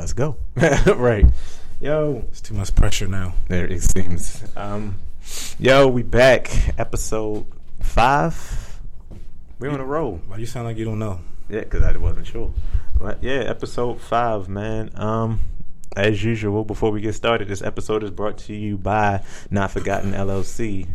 let's go. right. Yo, It's too much pressure now. there it seems. Um, yo, we back. Episode five. We on a roll. Why you sound like you don't know? Yeah, because I wasn't sure. But yeah, episode five, man. Um, as usual, before we get started, this episode is brought to you by Not Forgotten LLC,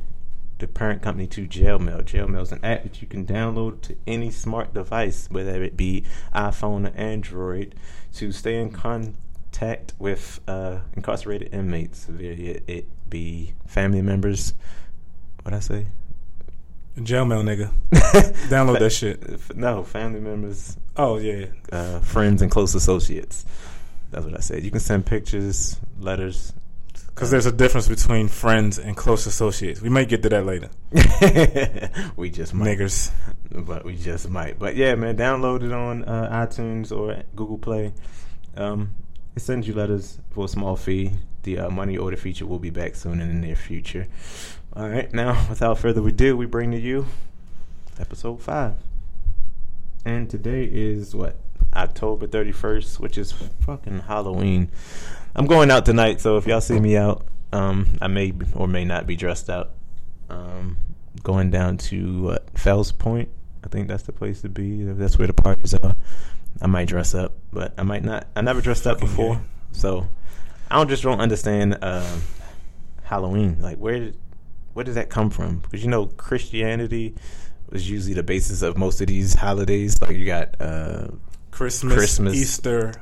the parent company to Jailmail. Jailmail is an app that you can download to any smart device, whether it be iPhone or Android, to stay in contact with uh, incarcerated inmates, whether it be family members. What I say? Jailmail nigga. Download that shit. No, family members, Oh yeah. uh, friends and close associates. That's what I said. You can send pictures, letters. Because there's a difference between friends and close associates. We might get to that later. we just might, Niggers. but we just might. But yeah, man, download it on uh, iTunes or Google Play. Um, it sends you letters for a small fee. The uh, money order feature will be back soon in the near future. All right, now without further ado, we bring to you episode five, and today is what October thirty first, which is fucking Halloween. I'm going out tonight, so if y'all see me out, um, I may or may not be dressed out. Um, going down to Fells Point. I think that's the place to be. That's where the parties are. I might dress up, but I might not. I never dressed up before, so I don't just don't understand um, Halloween. Like where did where does that come from? Because you know Christianity was usually the basis of most of these holidays. Like you got uh, Christmas, Christmas. Easter.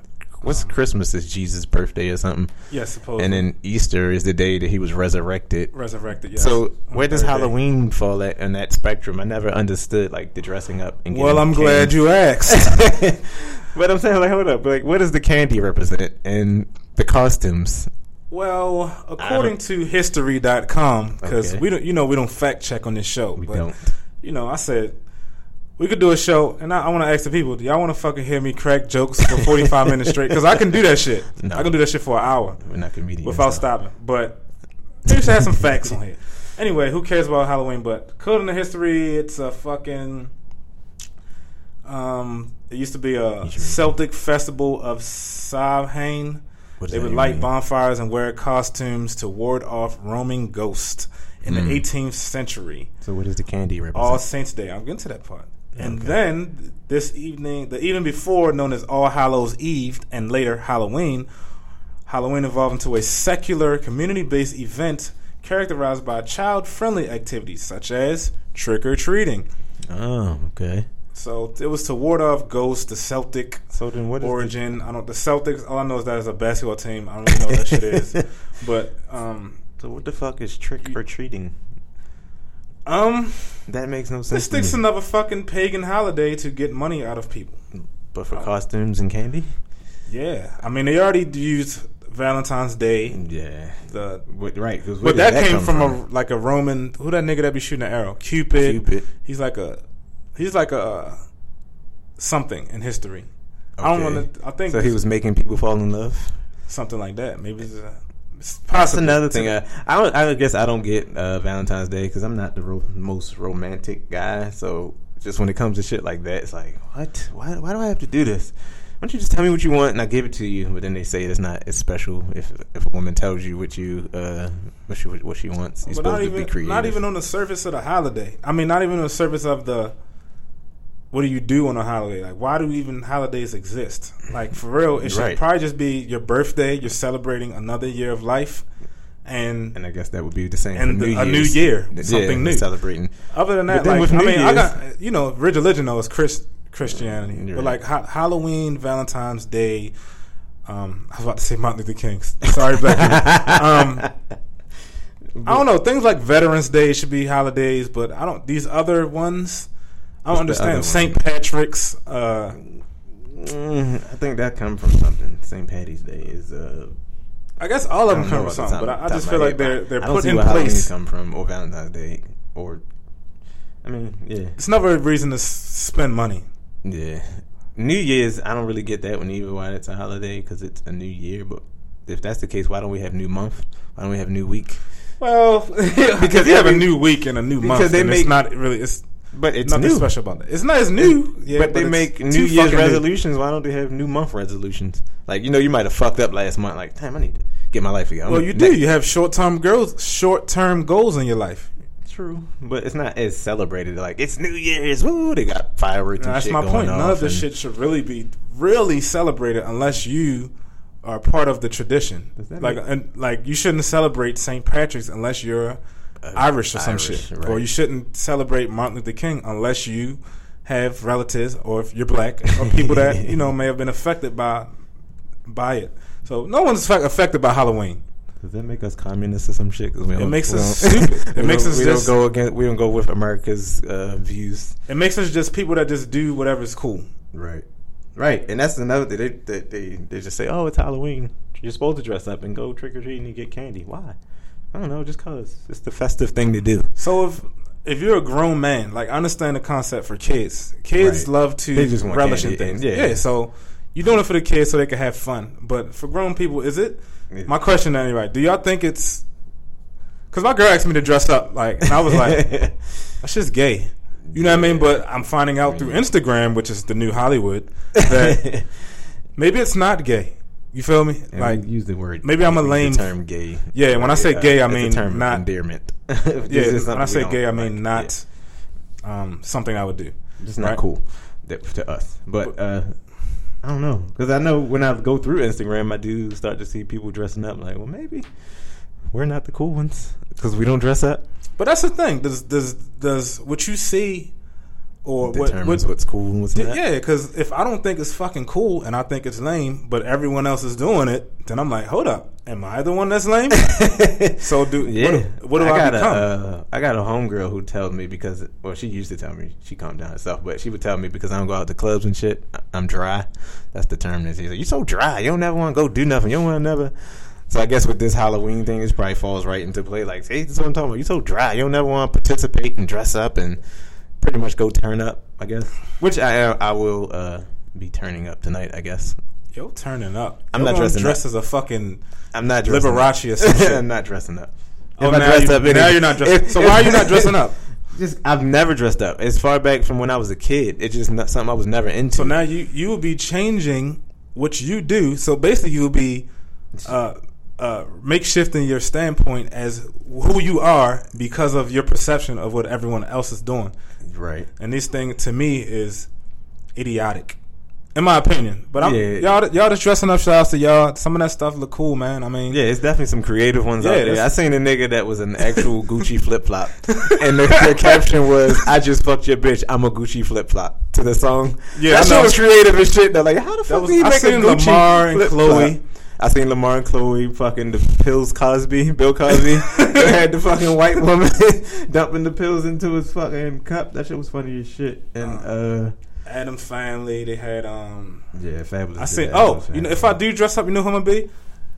What's Christmas is Jesus' birthday or something, Yeah, supposedly. and then Easter is the day that he was resurrected. resurrected. Yeah. So where does. Halloween fall at in that spectrum? I never understood like the dressing up. And Well, I'm glad candy. you asked. but I'm saying like, hold up, like, what does the candy represent and the costumes? well, according to History.com, because Okay. we don't, you know, we don't fact check on this show. We but, don't. You know, I said we could do a show, and I, I want to ask the people: Do y'all want to fucking hear me crack jokes for 45 minutes straight? Because I can do that shit. No. I can do that shit for an hour. We're not comedians. without so. stopping. But we should have some facts on here. Anyway, who cares about Halloween? But according to history, it's a fucking. Um, it used to be a Celtic festival of Samhain. They would light mean? bonfires and wear costumes to ward off roaming ghosts in Hmm. the 18th century. So what does the candy represent? All Saints Day. I'm getting to that part. And Okay. then this evening, the evening before, known as All Hallows Eve, and later Halloween, Halloween evolved into a secular, community-based event characterized by child-friendly activities such as trick or treating. oh, okay. So it was to ward off ghosts, the Celtic So then what is origin. I don't. The Celtics. All I know is that is a basketball team. I don't really know what that shit is. But um, so what the fuck is trick or treating? Um, That makes no this sense. sticks me. another fucking pagan holiday to get money out of people. But for costumes and candy? Yeah, I mean they already used Valentine's Day. Yeah. The What, right. 'cause but did that, came come from, a like a Roman. Who that nigga that be shooting an arrow? Cupid. Cupid. He's like a. He's like a something in history. I don't want to. I think So he was making people fall in love. something like that. Maybe it's, a, That's another thing. I, I, don't, I guess I don't get uh, Valentine's Day because I'm not the ro- most romantic guy. So just when it comes to shit like that, it's like, what? Why? Why do I have to do this? Why don't you just tell me what you want and I give it to you? But then they say it's not as special if if a woman tells you what you uh what she what she wants. You're but not supposed to be creative. not even on the surface of the holiday. I mean, not even on the surface of the. What do you do on a holiday? Like, why do even holidays exist? Like, for real, it should Right. probably just be your birthday. You're celebrating another year of life, and and I guess that would be the same. And for the- a new Year's. year, Yeah, something new. celebrating. Other than that, like I New mean, I got you know, religion though is Chris, Christianity, Yeah. but like ha- Halloween, Valentine's Day. Um, I was about to say Martin Luther King. Sorry, black. Um, I don't know. Things like Veterans Day should be holidays, but I don't. These other ones, I don't What's the other understand. St. Patrick's. Uh, Mm, I think that comes from something. St. Patty's Day is uh. I guess all of them come from something, but I, I just feel like they're they're put in place. come from or Valentine's Day or. I mean, yeah, It's never a reason to spend money. yeah. New Year's, I don't really get that one either. Why it's a holiday because it's a new year. But if that's the case, why don't we have new month? Why don't we have new week? Well, because you have a new week and a new month, they and make- it's not really. It's But it's nothing new. special about that. It's not as new. Yeah, but they make New Year's fucking new. resolutions. Why don't they have new month resolutions? Like you know, you might have fucked up last month. Like, damn, I need to get my life together. Well, you do. You have short term goals, short term goals in your life. True, but it's not as celebrated. Like it's New Year's. Woo! They got fireworks. and That's shit my point. None of this shit should really be really celebrated unless you are part of the tradition. Does that Like, make- and, like you shouldn't celebrate St. Patrick's unless you're Irish or some Irish, shit, right. or you shouldn't celebrate Martin Luther King unless you have relatives or if you're black or people that you know may have been affected by by it. So no one's affected by Halloween. Does that make us communists or some shit? 'Cause we don't- makes we us stupid. It makes us we just- don't go against. We don't go with America's uh, views. It makes us just people that just do whatever's cool. Right. Right, and that's another thing. They, they they they just say, "Oh, it's Halloween. You're supposed to dress up and go trick or treating and get candy." Why? I don't know. Just cause it's the festive thing to do. So if if you're a grown man, like I understand the concept for kids. Kids Right. love to relish in things. yeah. yeah. So you're doing it for the kids so they can have fun. But for grown people, is it? Yeah. My question anyway. Do y'all think it's? Because my girl asked me to dress up, like, and I was like, that's just gay. You know what I mean? But I'm finding out through Instagram, which is the new Hollywood, that maybe it's not gay. You feel me? And like, use the word. maybe I'm a lame- term gay. Yeah, when I say gay, I mean term not- endearment. yeah. When I say gay, I mean not um, something I would do. It's not right? cool that, to us. But uh, I don't know because I know when I go through Instagram, I do start to see people dressing up. Like, well, maybe we're not the cool ones because we don't dress up. But that's the thing. Does does does what you see or Determines what what's cool and what's not. yeah? Because if I don't think it's fucking cool and I think it's lame, but everyone else is doing it, then I'm like, hold up, am I the one that's lame? so do Yeah, What, what do I, got become? A, uh, I got a homegirl who tells me because, well, she used to tell me she calmed down herself, but she would tell me because I don't go out to clubs and shit. I- I'm dry. That's the term. That she's like, you so dry. You don't ever want to go do nothing. You don't want to never. So I guess with this Halloween thing, it probably falls right into play. Like, hey, this is what I'm talking about. You're so dry. You don't ever want to participate and dress up and pretty much go turn up. I guess, which I I will uh, be turning up tonight. I guess Yo, turning up. I'm Yo not dressing dressed up. as a fucking. I'm not dressing Liberace or up. some shit. I'm not dressing up. Oh, If I now, dressed you, up now you're not dressing. if- so why are you not dressing up? Just I've never dressed up. As far back from when I was a kid, it's just not something I was never into. So now you you will be changing what you do. So basically, you'll be uh, uh, makeshifting your standpoint as who you are because of your perception of what everyone else is doing. Right. And this thing to me is idiotic, in my opinion. But I'm Yeah. y'all y'all just dressing up. Shouts to y'all. Some of that stuff look cool, man. I mean, Yeah, it's definitely some creative ones Yeah, out there. I seen a nigga that was an actual Gucci flip flop, and the, the caption was, "I just fucked your bitch. I'm a Gucci flip flop." To the song. Yeah, that shit was creative as shit. Though, like, how the fuck was- did he I make a seen Gucci Lamar and flip-flop? Khloe. I seen Lamar and Khloe fucking the pills Cosby, Bill Cosby. they had the fucking white woman dumping the pills into his fucking cup. That shit was funny as shit. And uh, Addams family. They had um. yeah, fabulous. I said, oh, you know, if I do dress up, you know who I'm gonna be.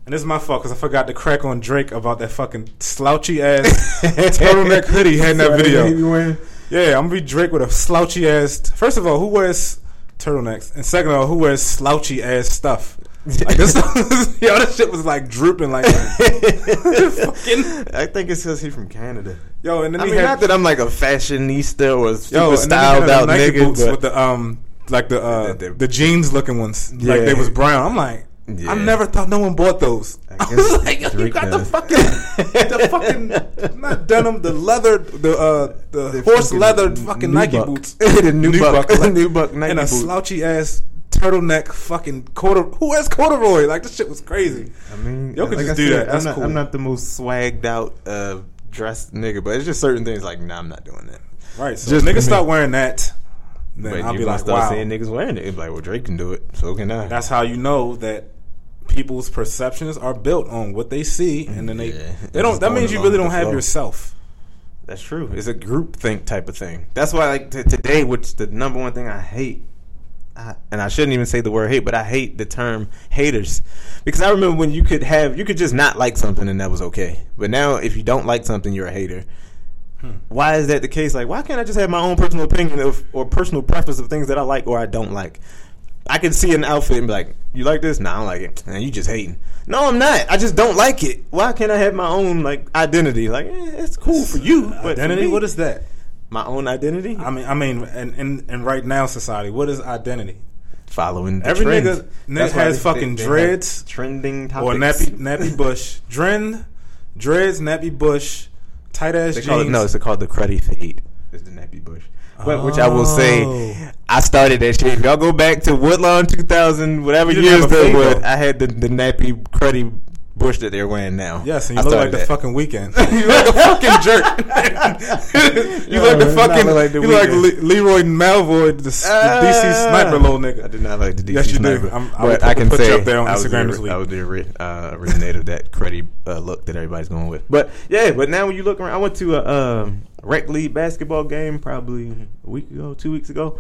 And this is my fault because I forgot to crack on Drake about that fucking slouchy ass turtleneck hoodie he had in that video. he be wearing- Yeah, I'm gonna be Drake with a slouchy ass. First of all, who wears turtlenecks? And second of all, who wears slouchy ass stuff? Like this, yo, this shit was like drooping like. fucking, I think it's because he's from Canada. yo, and then I he mean, had not that I'm like a fashionista or super yo, and then he styled out nigga, boots with the um, like the uh, The- the, the- jeans looking ones. Like Yeah. they was brown. I'm like, Yeah. I never thought no one bought those. I I, was like, yo, you got the fucking, the fucking, not denim, the leather, the uh, the, The horse leather fucking Nike boots, the nubuck, Nubuck, like- nubuck Nike and a boots. slouchy ass turtleneck fucking corder. Who has corduroy? Like this shit was crazy. I mean, Y'all could like just I do said, that. That's I'm not, cool. I'm not the most swagged out uh, dressed nigga, but it's just certain things like, nah, I'm not doing that. Right. So Just niggas start wearing that, then I'll be like, start wow. seeing niggas wearing it. It's like, well, Drake can do it, so can I. That's how you know that people's perceptions are built on what they see, and then they Yeah. they don't. That means you really don't have flow. yourself. That's true. It's a group think type of thing. That's why, like t- today, which the number one thing I hate, I, and I shouldn't even say the word hate, but I hate the term haters because I remember when you could have, you could just not like something and that was okay. But now, if you don't like something, you're a hater. Why is that the case? Like, why can't I just have my own personal opinion of or personal preference of things that I like or I don't like? I can see an outfit and be like, "You like this? Nah, I don't like it." And you just hating. No, I'm not. I just don't like it. Why can't I have my own like identity? Like, eh, it's cool for you, but for Identity. me- What is that? My own identity. I mean, I mean, and in, in right now society, what is identity? following the Every trend. nigga- nigga has they- fucking they dreads trending topics. Or nappy nappy bush, Dren, dreads, nappy bush, tight ass They jeans. call it no, it's called the cruddy fade. It's the nappy bush. But which I will Oh. say, I started that shit. If y'all go back to Woodlawn 2000, whatever You years that was. I had the, the nappy cruddy bush that they're wearing now. Yes, and I you look like started the that. fucking weekend. you look like a fucking jerk. you Yo, like the it's fucking. like the you like Le- Lee Boyd Malvo, the, s- the DC sniper little nigga. I did not like the DC Yes, you do. sniper. I'm- I but I can put you say up there on I was Instagram the, this week. I was the uh, originator of that cruddy uh, look that everybody's going with. But yeah, but now when you look around, I went to a um, rec league basketball game probably a week ago, two weeks ago,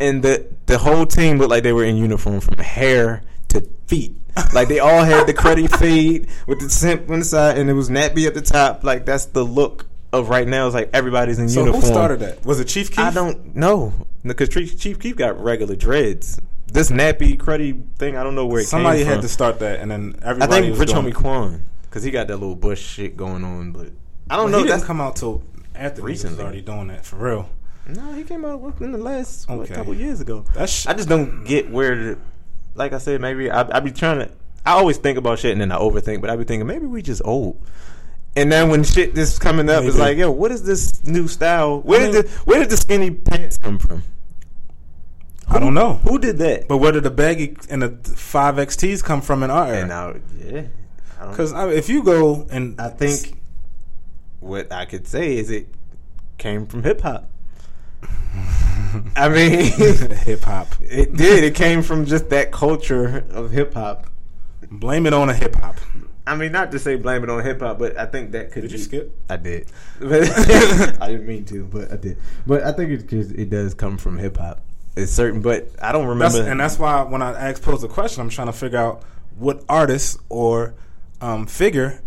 and the the whole team looked like they were in uniform from hair to feet. Like they all had the cruddy fade with the simp on the side, and it was nappy at the top. Like that's the look of right now. It's like everybody's in So uniform. who started that? Was it Chief Keef? I don't know because Chief Keef got regular dreads. This nappy cruddy thing, I don't know where it Somebody came had from. to start that, and then everybody. I think Rich doing Homie. Quan because he got that little bush shit going on, but I don't Well, know. He didn't come out till after recently. Recently. was already doing that for real. no, he came out within the last what, Okay. couple years ago. That's sh- I just don't get where. The, like I said, maybe I, I be trying to. I always think about shit and then I overthink, but I be thinking maybe we just old. And then when shit just coming up, it's like, yo, what is this new style? Where I did the where did the skinny pants come from? I don't know. Who did that? But where did the baggy and the five XTs come from in our and era? now, yeah, I Because if you go and I think what I could say is it came from hip hop. I mean, hip hop, it did. It came from just that culture of hip hop. blame it on a hip hop. I mean, not to say blame it on hip hop, but I think that could. Did you be- skip? I did. I didn't mean to, but I did. But I think it cause it does come from hip hop. It's certain, but I don't That's, remember. and that's why when I ask pose a question, I'm trying to figure out what artist or um, figure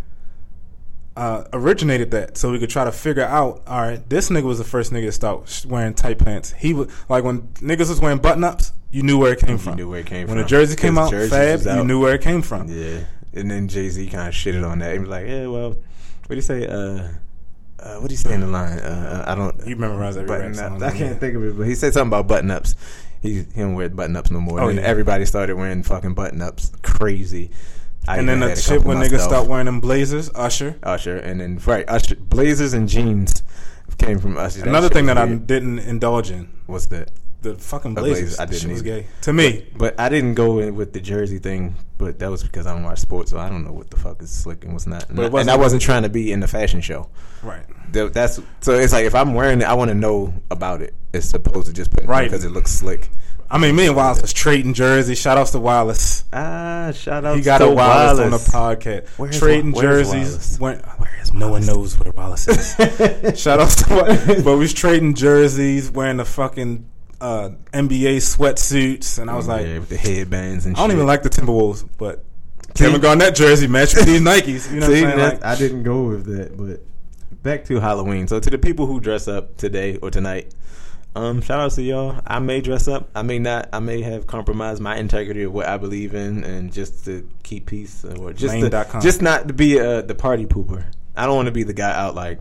uh, originated that, so we could try to figure out. All right, this nigga was the first nigga to start wearing tight pants. He was like when niggas was wearing button ups, you knew where it came You from. knew where it came when from. the jersey came out, Fab, was you knew where it came from. Yeah, and then Jay Z kind of shitted on that. He was like, "Yeah, well, what do you say? Uh, uh, what do you say in the line? Uh, I don't. You memorize every button song. I can't think of it, but he said something about button ups. He, he don't wear button ups no more. Oh, and yeah. everybody started wearing fucking button ups. Crazy. I And then the shit when niggas start wearing them blazers, Usher. Usher, and then right Usher blazers and jeans came from Usher. Another thing was that I didn't indulge in. what's that? The fucking blazers. Blazers, I That didn't was gay to me. But I didn't go in with the jersey thing, but that was because I don't watch sports, so I don't know what the fuck is slick and what's not. And, But and wasn't- I wasn't trying to be in the fashion show. Right. That- That's so. It's like if I'm wearing it, I want to know about it. It's supposed to just put Right. because it looks slick. I mean, me and Wallace was trading jerseys. Shout outs to Wallace. Ah, shout out. He got to a Wallace, on the podcast. Where's Trading Wa- where's jerseys. Wallace? Went, Where is no one Wallace? knows where Wallace is. Shout outs to Wallace. But we was trading jerseys, wearing the fucking uh, NBA sweatsuits, and I was like, yeah, with the headbands and I don't shit. even like the Timberwolves, but See? Kevin Garnett jersey match with these Nikes. You know See, what I'm saying? Like, I didn't go with that, but back to Halloween. So to the people who dress up today or tonight, um, shout out to y'all. I may dress up. I may not. I may have compromised my integrity of what I believe in, and just to keep peace, or just to, just not to be uh, the party pooper. I don't want to be the guy out like,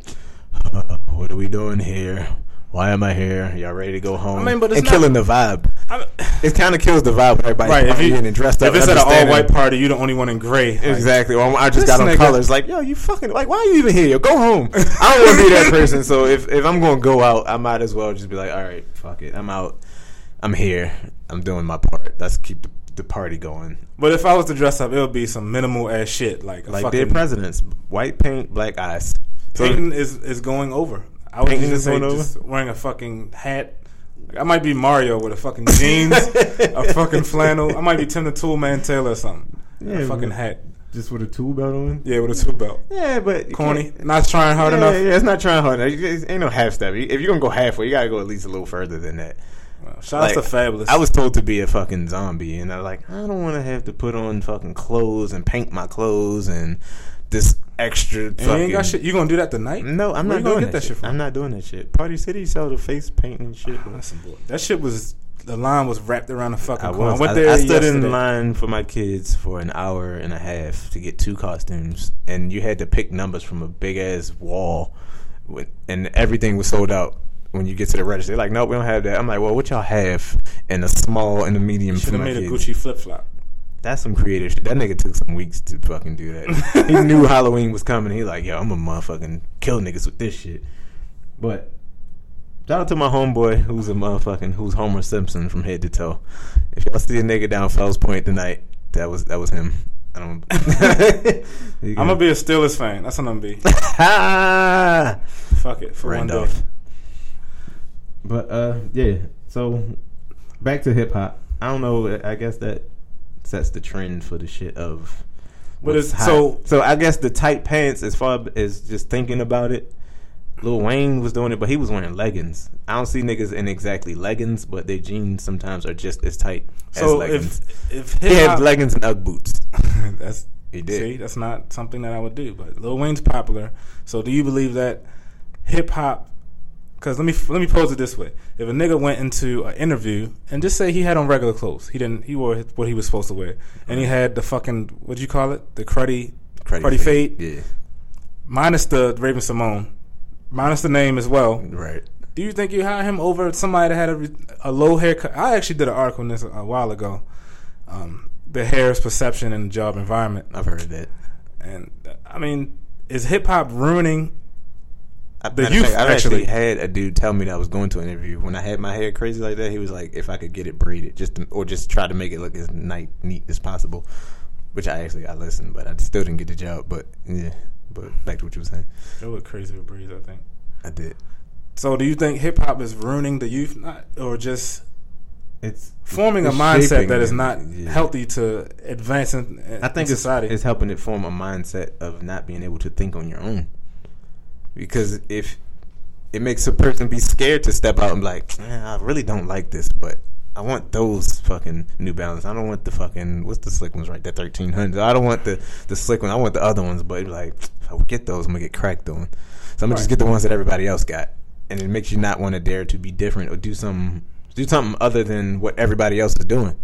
"Uh, what are we doing here? Why am I here? Y'all ready to go home? I mean, but it's and not- killing the vibe. I- It kind of kills the vibe when everybody's right. If you partying and dressed up. if it's at an all-white party, you're the only one in gray. Like, Exactly. Or I just got on nigga- colors. Like, yo, you fucking like, why are you even here? Yo, go home. I don't want to be that person. So if if I'm gonna go out, I might as well just be like, all right, fuck it. I'm out. I'm here. I'm doing my part. Let's keep the, the party going. But if I was to dress up, it would be some minimal ass shit, like a Like fucking dead presidents, white paint, black eyes. So Peyton is is going over. I was just say just wearing a fucking hat. Like, I might be Mario with a fucking jeans, a fucking flannel. I might be Tim the Tool Man Taylor or something. Yeah, a fucking hat. just with a tool belt on. Yeah, with a tool belt. Yeah, but Corny. can't- trying hard yeah, enough. Yeah, it's not trying hard. enough. It ain't no half step. If you're gonna go halfway, you gotta go at least a little further than that. Well, shout out to Fabulous. I was told to be a fucking zombie, and I was like, I don't want to have to put on fucking clothes and paint my clothes and this extra. And you fucking, ain't got shit. You gonna do that tonight? No, I'm Where not you gonna doing get that shit shit. from? I'm not doing that shit. Party City sell the face paint and shit. Ah, that's some. That shit was. The line was wrapped around the fucking I corner. was. I went I, there. I stood in yesterday. line for my kids for an hour and a half to get two costumes, and you had to pick numbers from a big ass wall, with, and everything was sold out when you get to the register. They're like, nope, we don't have that. I'm like, well, what y'all have in the small and the medium? Should have my made a? Gucci flip flop. That's some creative shit. That nigga took some weeks to fucking do that. he knew Halloween was coming. He like, yo, I'm gonna motherfucking kill niggas with this shit. But shout out to my homeboy who's a motherfucking who's Homer Simpson from head to toe. If y'all see a nigga down Fells Point tonight, that was that was him. I don't. I'm gonna be a Steelers fan. That's what I'm gonna be. Ah! Fuck it for one day. But uh, yeah. So back to hip hop. I don't know. I guess that sets the trend for the shit of. But it's- hot. so- so I guess the tight pants, as far as just thinking about it, Lil Wayne was doing it, but he was wearing leggings. I don't see niggas in exactly leggings, but their jeans sometimes are just as tight as So leggings. if if he had leggings and UGG boots. that's He did. see, that's not something that I would do. But Lil Wayne's popular. So do you believe that hip hop? Because let me let me pose it this way: If a nigga went into an interview and just say he had on regular clothes, he didn't he wore what he was supposed to wear, and he had the fucking what do you call it, the cruddy Cruddy cruddy fade, Yeah, minus the Raven-Symoné, minus the name as well. right. Do you think you hire him over somebody that had a, a low haircut? I actually did an article on this a while ago. Um, the hair's perception in the job environment, I've heard that. and I mean, is hip hop ruining? I- The youth, fact, I've actually had a dude tell me that I was going to an interview. When I had my hair crazy like that, he was like, if I could get it braided, just to, or just try to make it look as nice, neat as possible. Which I actually I listened, but I still didn't get the job. But yeah, but back to what you were saying, It looked crazy with Breeze, I think. I did. So, do you think hip hop is ruining the youth, not, or just It's forming a mindset that is not Yeah. healthy to advance in, in I think in it's, society? it's helping it form a mindset of not being able to think on your own. Because if it makes a person be scared to step out and be like, man, I really don't like this, but I want those fucking New Balance. I don't want the fucking what's the slick ones right? The thirteen hundred. I don't want the the slick one. I want the other ones. But like, if I get those, I'm gonna get cracked on. So I'm gonna just get the ones that everybody else got, and it makes you not want to dare to be different or do something do something other than what everybody else is doing.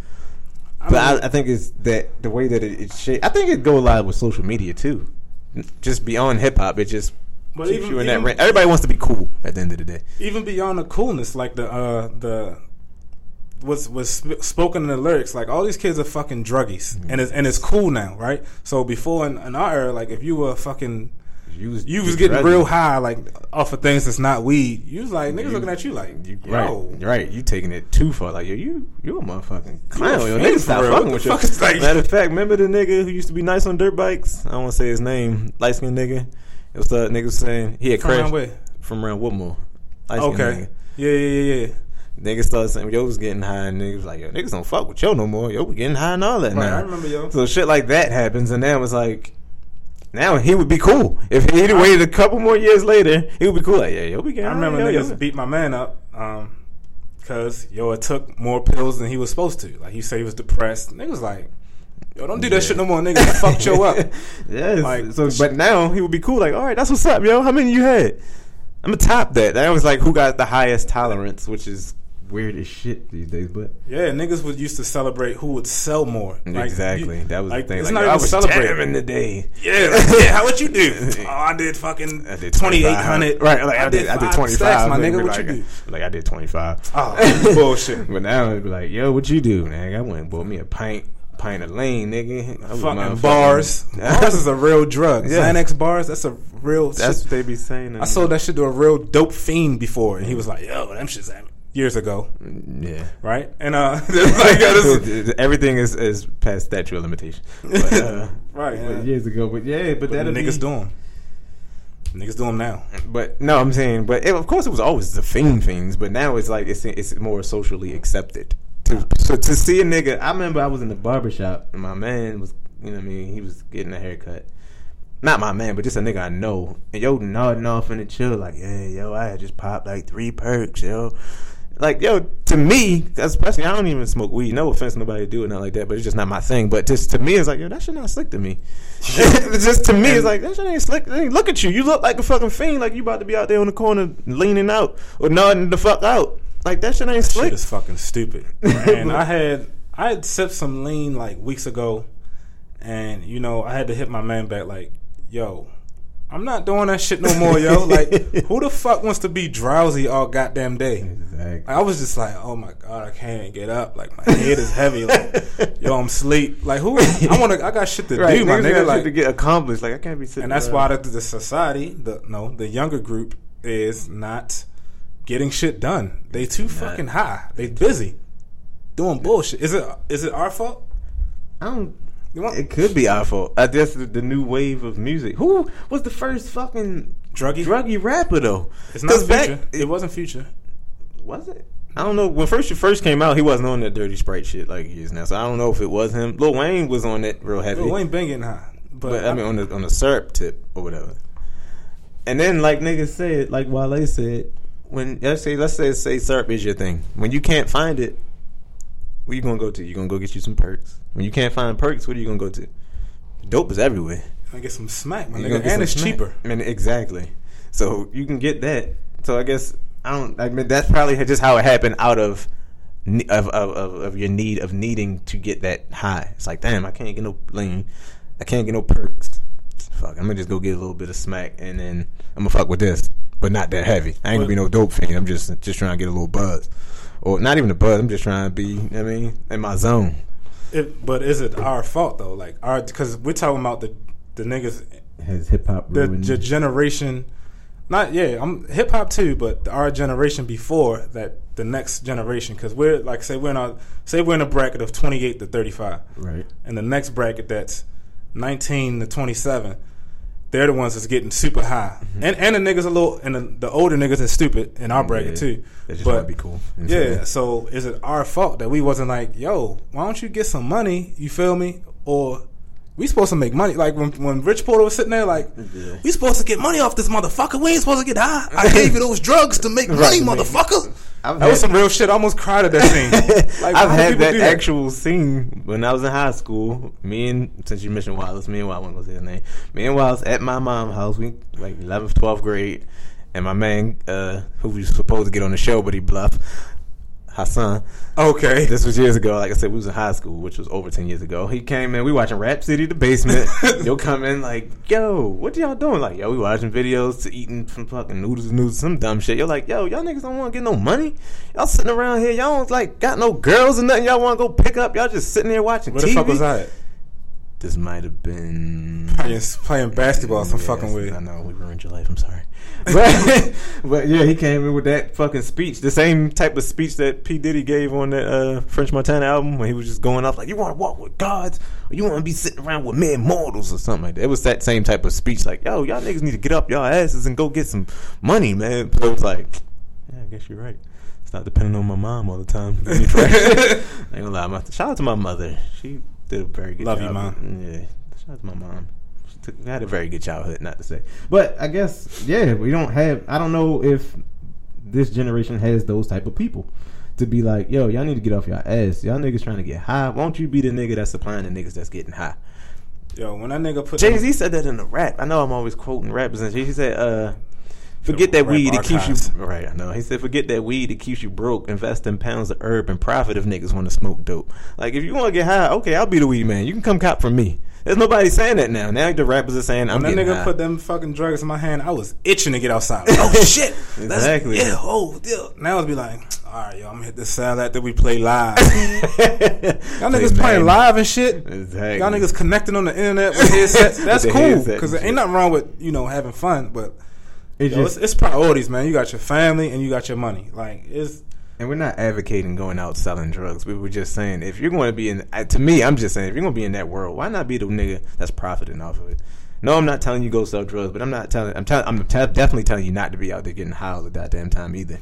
I But mean- I, I think it's that the way that it, it's shaped. I think it go a lot with social media too. Just beyond hip hop, it just But keeps even- you in that range. Everybody wants to be cool at the end of the day. even beyond the coolness, like the uh, the what's was sp- spoken in the lyrics, like all these kids are fucking druggies, and it's and it's cool now, right? So before in, in our era, like if you were fucking You was, you was getting real high, like off of things that's not weed, you was like niggas You- looking at you like, You, yo, right, right. You taking it too far. Like yo, you you a motherfucking clown. Yo, niggas stop real. fucking with you. is? Matter of fact, remember the nigga who used to be nice on dirt bikes? I don't want to say his name. Light skinned nigga. It was the nigga saying he had From crashed from around Woodmore. Okay, yeah, yeah, yeah, yeah. Niggas started saying yo was getting high, and niggas was like yo niggas don't fuck with yo no more. Yo we getting high and all that Right, now. I remember yo. So shit like that happens, and now it's like, now he would be cool if he'd waited a couple more years later. He would be cool. Like, yeah, yo, we get. I remember niggas yo. beat my man up, um, cause yo it took more pills than he was supposed to. Like he said he was depressed. Niggas like, yo don't do that Yeah. shit no more, nigga. I fucked yo up. yes. Like, so, but now he would be cool. Like, all right, that's what's up, yo. How many you had? I'm gonna top that. That was like who got the highest tolerance, which is weird as shit these days. But Yeah, niggas would used to celebrate who would sell more. Like, exactly, you- that was like, the thing. It's Like, not yo, I even was celebrating. jamming today. Yeah, yeah. How what you do? oh, I did fucking I did twenty eight hundred. Right, like I, did, I did twenty five. my nigga. What like, you do? Like I did twenty five. Oh, bullshit. But now it'd be like, yo, what you do, nigga? I went and bought me a pint, pint of lean, nigga. I Fucking bars. Bars is a real drug. Yeah. Xanax bars. That's a real. That's shit. what they be saying. I sold that shit to a real dope fiend before, and he was like, "Yo, them shit's at me." years ago, Yeah. right? And uh, like, is- Everything is, is past statute of limitation. But, uh, Right, but years ago, but yeah, but, but that niggas doing. Niggas doing now. But no, I'm saying, but it, of course, it was always the fiend things. But now it's like it's it's more socially accepted. To so to see a nigga, I remember I was in the barber shop and my man was, you know, what I mean, he was getting a haircut. Not my man, but just a nigga I know. And yo nodding off in the chill, like, yeah, yo, I had just popped like three perks, yo. Like, yo, to me, especially, I don't even smoke weed. No offense, nobody do it, not like that, but it's just not my thing. But just to me, it's like, yo, that shit not slick to me. Just to me, it's like that shit ain't slick. Look at you, you look like a fucking fiend, like you about to be out there on the corner leaning out or nodding the fuck out. Like that shit ain't Shit slick. is fucking stupid. and I had I had sipped some lean like weeks ago, and you know I had to hit my man back like, "Yo, I'm not doing that shit no more, yo. Like, who the fuck wants to be drowsy all goddamn day? Exactly. I was just like, oh my god, I can't get up. Like my head is heavy. Like, yo, I'm sleep. Like who? I want to. I got shit to Right, do, my nigga. shit Like, to get accomplished. Like I can't be sitting. and that's around. why the, the society, the no, the younger group is not getting shit done. They too fucking high. They busy doing bullshit. Is it is it our fault? I don't. Want It could be our fault. I guess the, the new wave of music. Who was the first fucking druggy? druggy rapper though? It's not 'Cause back- future. it wasn't future. Was it? I don't know. When first first came out, he wasn't on that dirty sprite shit like he is now. So I don't know if it was him. Lil Wayne was on it real heavy. Lil Wayne been getting high, but, but I mean on the on the syrup tip or whatever. And then like niggas said, like Wale said, when let's say let's say say syrup is your thing. When you can't find it, where you gonna go to? You gonna go get you some perks. When you can't find perks, what are you gonna go to? Dope is everywhere. I get some smack, my nigga, and it's smack. cheaper. I mean, exactly. So you can get that. So I guess I don't. I mean, that's probably just how it happened out of of of, of, of your need of needing to get that high. It's like, damn, I can't get no lean. I can't get no perks. Fuck, I'm gonna just go get a little bit of smack, and then I'm gonna fuck with this, but not that heavy. I ain't gonna be no dope fiend. I'm just just trying to get a little buzz, or not even a buzz. I'm just trying to be. you know what I mean, in my zone. It, but is it our fault though? Like our because we're talking about the the niggas Has hip hop the, the generation. Not yeah, I'm hip hop too, but our generation before that, the next generation, because we're like say we're in a say we're in a bracket of 28 to 35, right? and the next bracket that's 19 to 27. They're the ones that's getting super high, mm-hmm. and and the niggas a little, and the, the older niggas is stupid in our bracket Yeah. too. They just But- be cool. Yeah, so is it our fault that we wasn't like, yo, why don't you get some money? You feel me? Or we supposed to make money? Like when when Rich Porter was sitting there, like Yeah. we supposed to get money off this motherfucker. We ain't supposed to get high. I gave you those drugs to make money, Right, man. motherfucker. I've That was some real shit. I almost cried at that scene. Like, I've had people that actual scene when I was in high school. Me and since you mentioned Wallace, me and Wallace, I wasn't gonna say his name. Me and Wallace at my mom's house. We like 11th, 12th grade, and my man, uh, who was supposed to get on the show, but he bluffed. Hassan. Okay. This was years ago. Like I said, we was in high school, which was over ten years ago. He came in. We watching Rap City, the basement. You'll come in like, yo, what y'all doing? Like, yo, we watching videos to eating some fucking noodles and noodles, some dumb shit. You're like, yo, y'all niggas don't want to get no money. Y'all sitting around here. Y'all don't like got no girls and nothing. Y'all want to go pick up. Y'all just sitting there watching What TV. the fuck was I at? This might have been Playing, playing basketball, some Yes, fucking way. I know we ruined your life. I'm sorry, but but yeah, he came in with that fucking speech, the same type of speech that P Diddy gave on that uh, French Montana album, when he was just going off like, "You want to walk with gods, or you want to be sitting around with mere mortals, or something like that." It was that same type of speech, like, "Yo, y'all niggas need to get up y'all asses and go get some money, man." So it was like, yeah, I guess you're right. It's not depending on my mom all the time. to get me fresh. I ain't gonna lie. Shout out to my mother. She did a very good Love you. Mom. Yeah. Shout out to my mom. She took, had a very good childhood, not to say. But I guess, yeah, we don't have. I don't know if this generation has those type of people to be like, yo, y'all need to get off your ass. Y'all niggas trying to get high. Won't you be the nigga that's supplying the niggas that's getting high? Yo, when that nigga put Jay Z said that in a rap. I know I'm always quoting rappers and shit. He said, uh, forget that Rap weed that keeps you right. I know. He said, forget that weed that keeps you broke. Invest in pounds of herb and profit if niggas want to smoke dope. Like if you want to get high, okay, I'll be the weed man. You can come cop from me. There's nobody saying that now. Now the rappers are saying, I'm When that nigga high. put them fucking drugs in my hand, I was itching to get outside. Like, oh shit! That's- Exactly. Yeah. Oh, yeah. Now it's be like, all right, yo, I'm gonna hit this sound that we play live. Y'all niggas playing live and shit. Exactly. Y'all niggas connecting on the internet with headsets. That's cool because there ain't nothing wrong with you know having fun, but It's yo, just, it's, it's priorities, man. You got your family and you got your money. Like it's and we're not advocating going out selling drugs. We were just saying if you're going to be in, to me, I'm just saying if you're going to be in that world, why not be the nigga that's profiting off of it? No, I'm not telling you go sell drugs, but I'm not telling. I'm telling. I'm te- definitely telling you not to be out there getting high all the goddamn time either.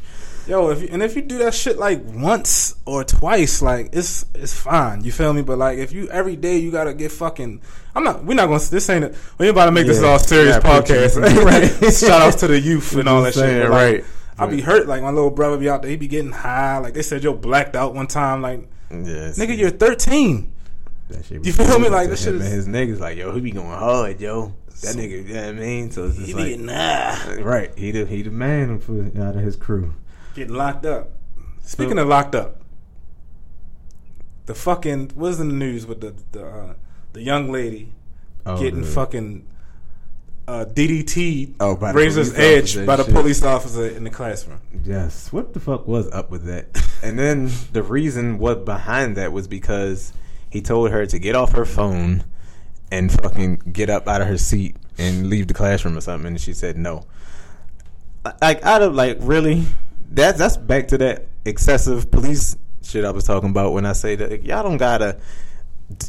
yo, if you, and if you do that shit like once or twice, like it's it's fine. You feel me? But like if you every day you gotta get fucking. I'm not. We're not gonna. This ain't. A, we ain't about to make this all serious podcast. right? Shout outs to the youth and all that shit. Saying, but, like, right. I be hurt. Like my little brother be out there. He be getting high. Like they said, yo blacked out one time. Like Yes. nigga, you're 13. That shit You feel me? Like, to this shit is- his niggas like yo, he be going hard, yo. That nigga, you know what I mean? So it's just He like, be getting high. right, he the he the man for out of his crew. Getting locked up. Speaking of locked up, the fucking what's in the news with the the uh, the young lady Oh, getting the- fucking uh, DDT Oh, by Razor's Edge by the shit. police officer in the classroom. Yes. What the fuck was up with that? and then the reason what behind that was because he told her to get off her phone and fucking get up out of her seat and leave the classroom or something. And she said no. Like out of like really, that's that's back to that excessive police shit I was talking about when I say that like, y'all don't gotta.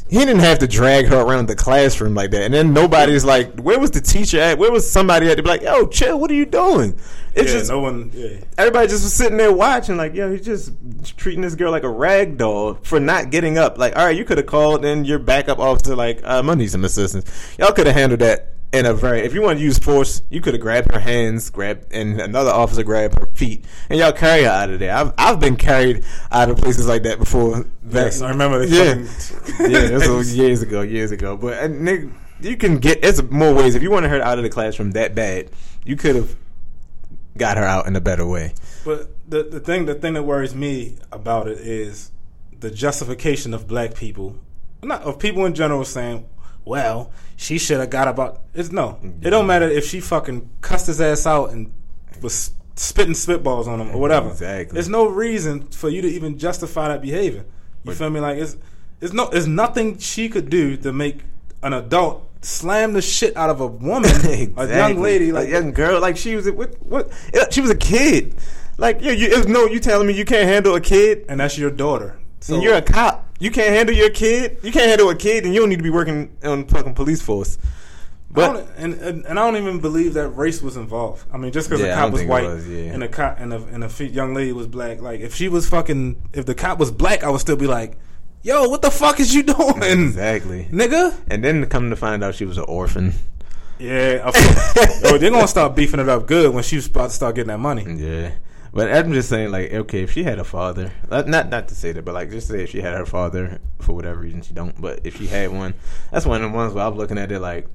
He didn't have to drag her around the classroom like that, and then nobody's like, "Where was the teacher at? Where was somebody at?" To be like, "Yo, chill. What are you doing?" It's yeah, just no one. Yeah. everybody just was sitting there watching, like, yo, he's just treating this girl like a rag doll for not getting up. Like, all right, you could have called in your backup officer, like, um, I need some assistance. Y'all could have handled that in a very. If you want to use force, you could have grabbed her hands, grabbed, and another officer grabbed her feet, and y'all carry her out of there. I've I've been carried out of places like that before. Yes, I remember. The Yeah, yeah, this was years ago, years ago. But nigga, you can get. It's more ways. If you wanted her out of the classroom that bad, you could have got her out in a better way. But the the thing the thing that worries me about it is the justification of black people, not of people in general, saying, "Well, she should have got about." It's no. It don't matter if she fucking cussed his ass out and was spitting spitballs on him or whatever. Exactly. There's no reason for you to even justify that behavior. You But- feel me? Like it's it's no there's nothing she could do to make an adult slam the shit out of a woman, a young lady, like a young girl, like she was a, what, what she was a kid. Like yeah, you no, you telling me you can't handle a kid, and that's your daughter. So and you're a cop. You can't handle your kid. You can't handle a kid, and you don't need to be working on fucking police force. But and, and and I don't even believe that race was involved. I mean, just because Yeah, the cop was white was, yeah. and the cop and the and fe- young lady was black, like if she was fucking, if the cop was black, I would still be like, "Yo, what the fuck is you doing, exactly. nigga?" And then come to find out she was an orphan. Yeah. Yo, they're gonna start beefing it up good when she's about to start getting that money. Yeah. But I'm just saying, like, okay, if she had a father, not not to say that, but like, just say if she had her father for whatever reason she don't, but if she had one, that's one of the ones where I'm looking at it like,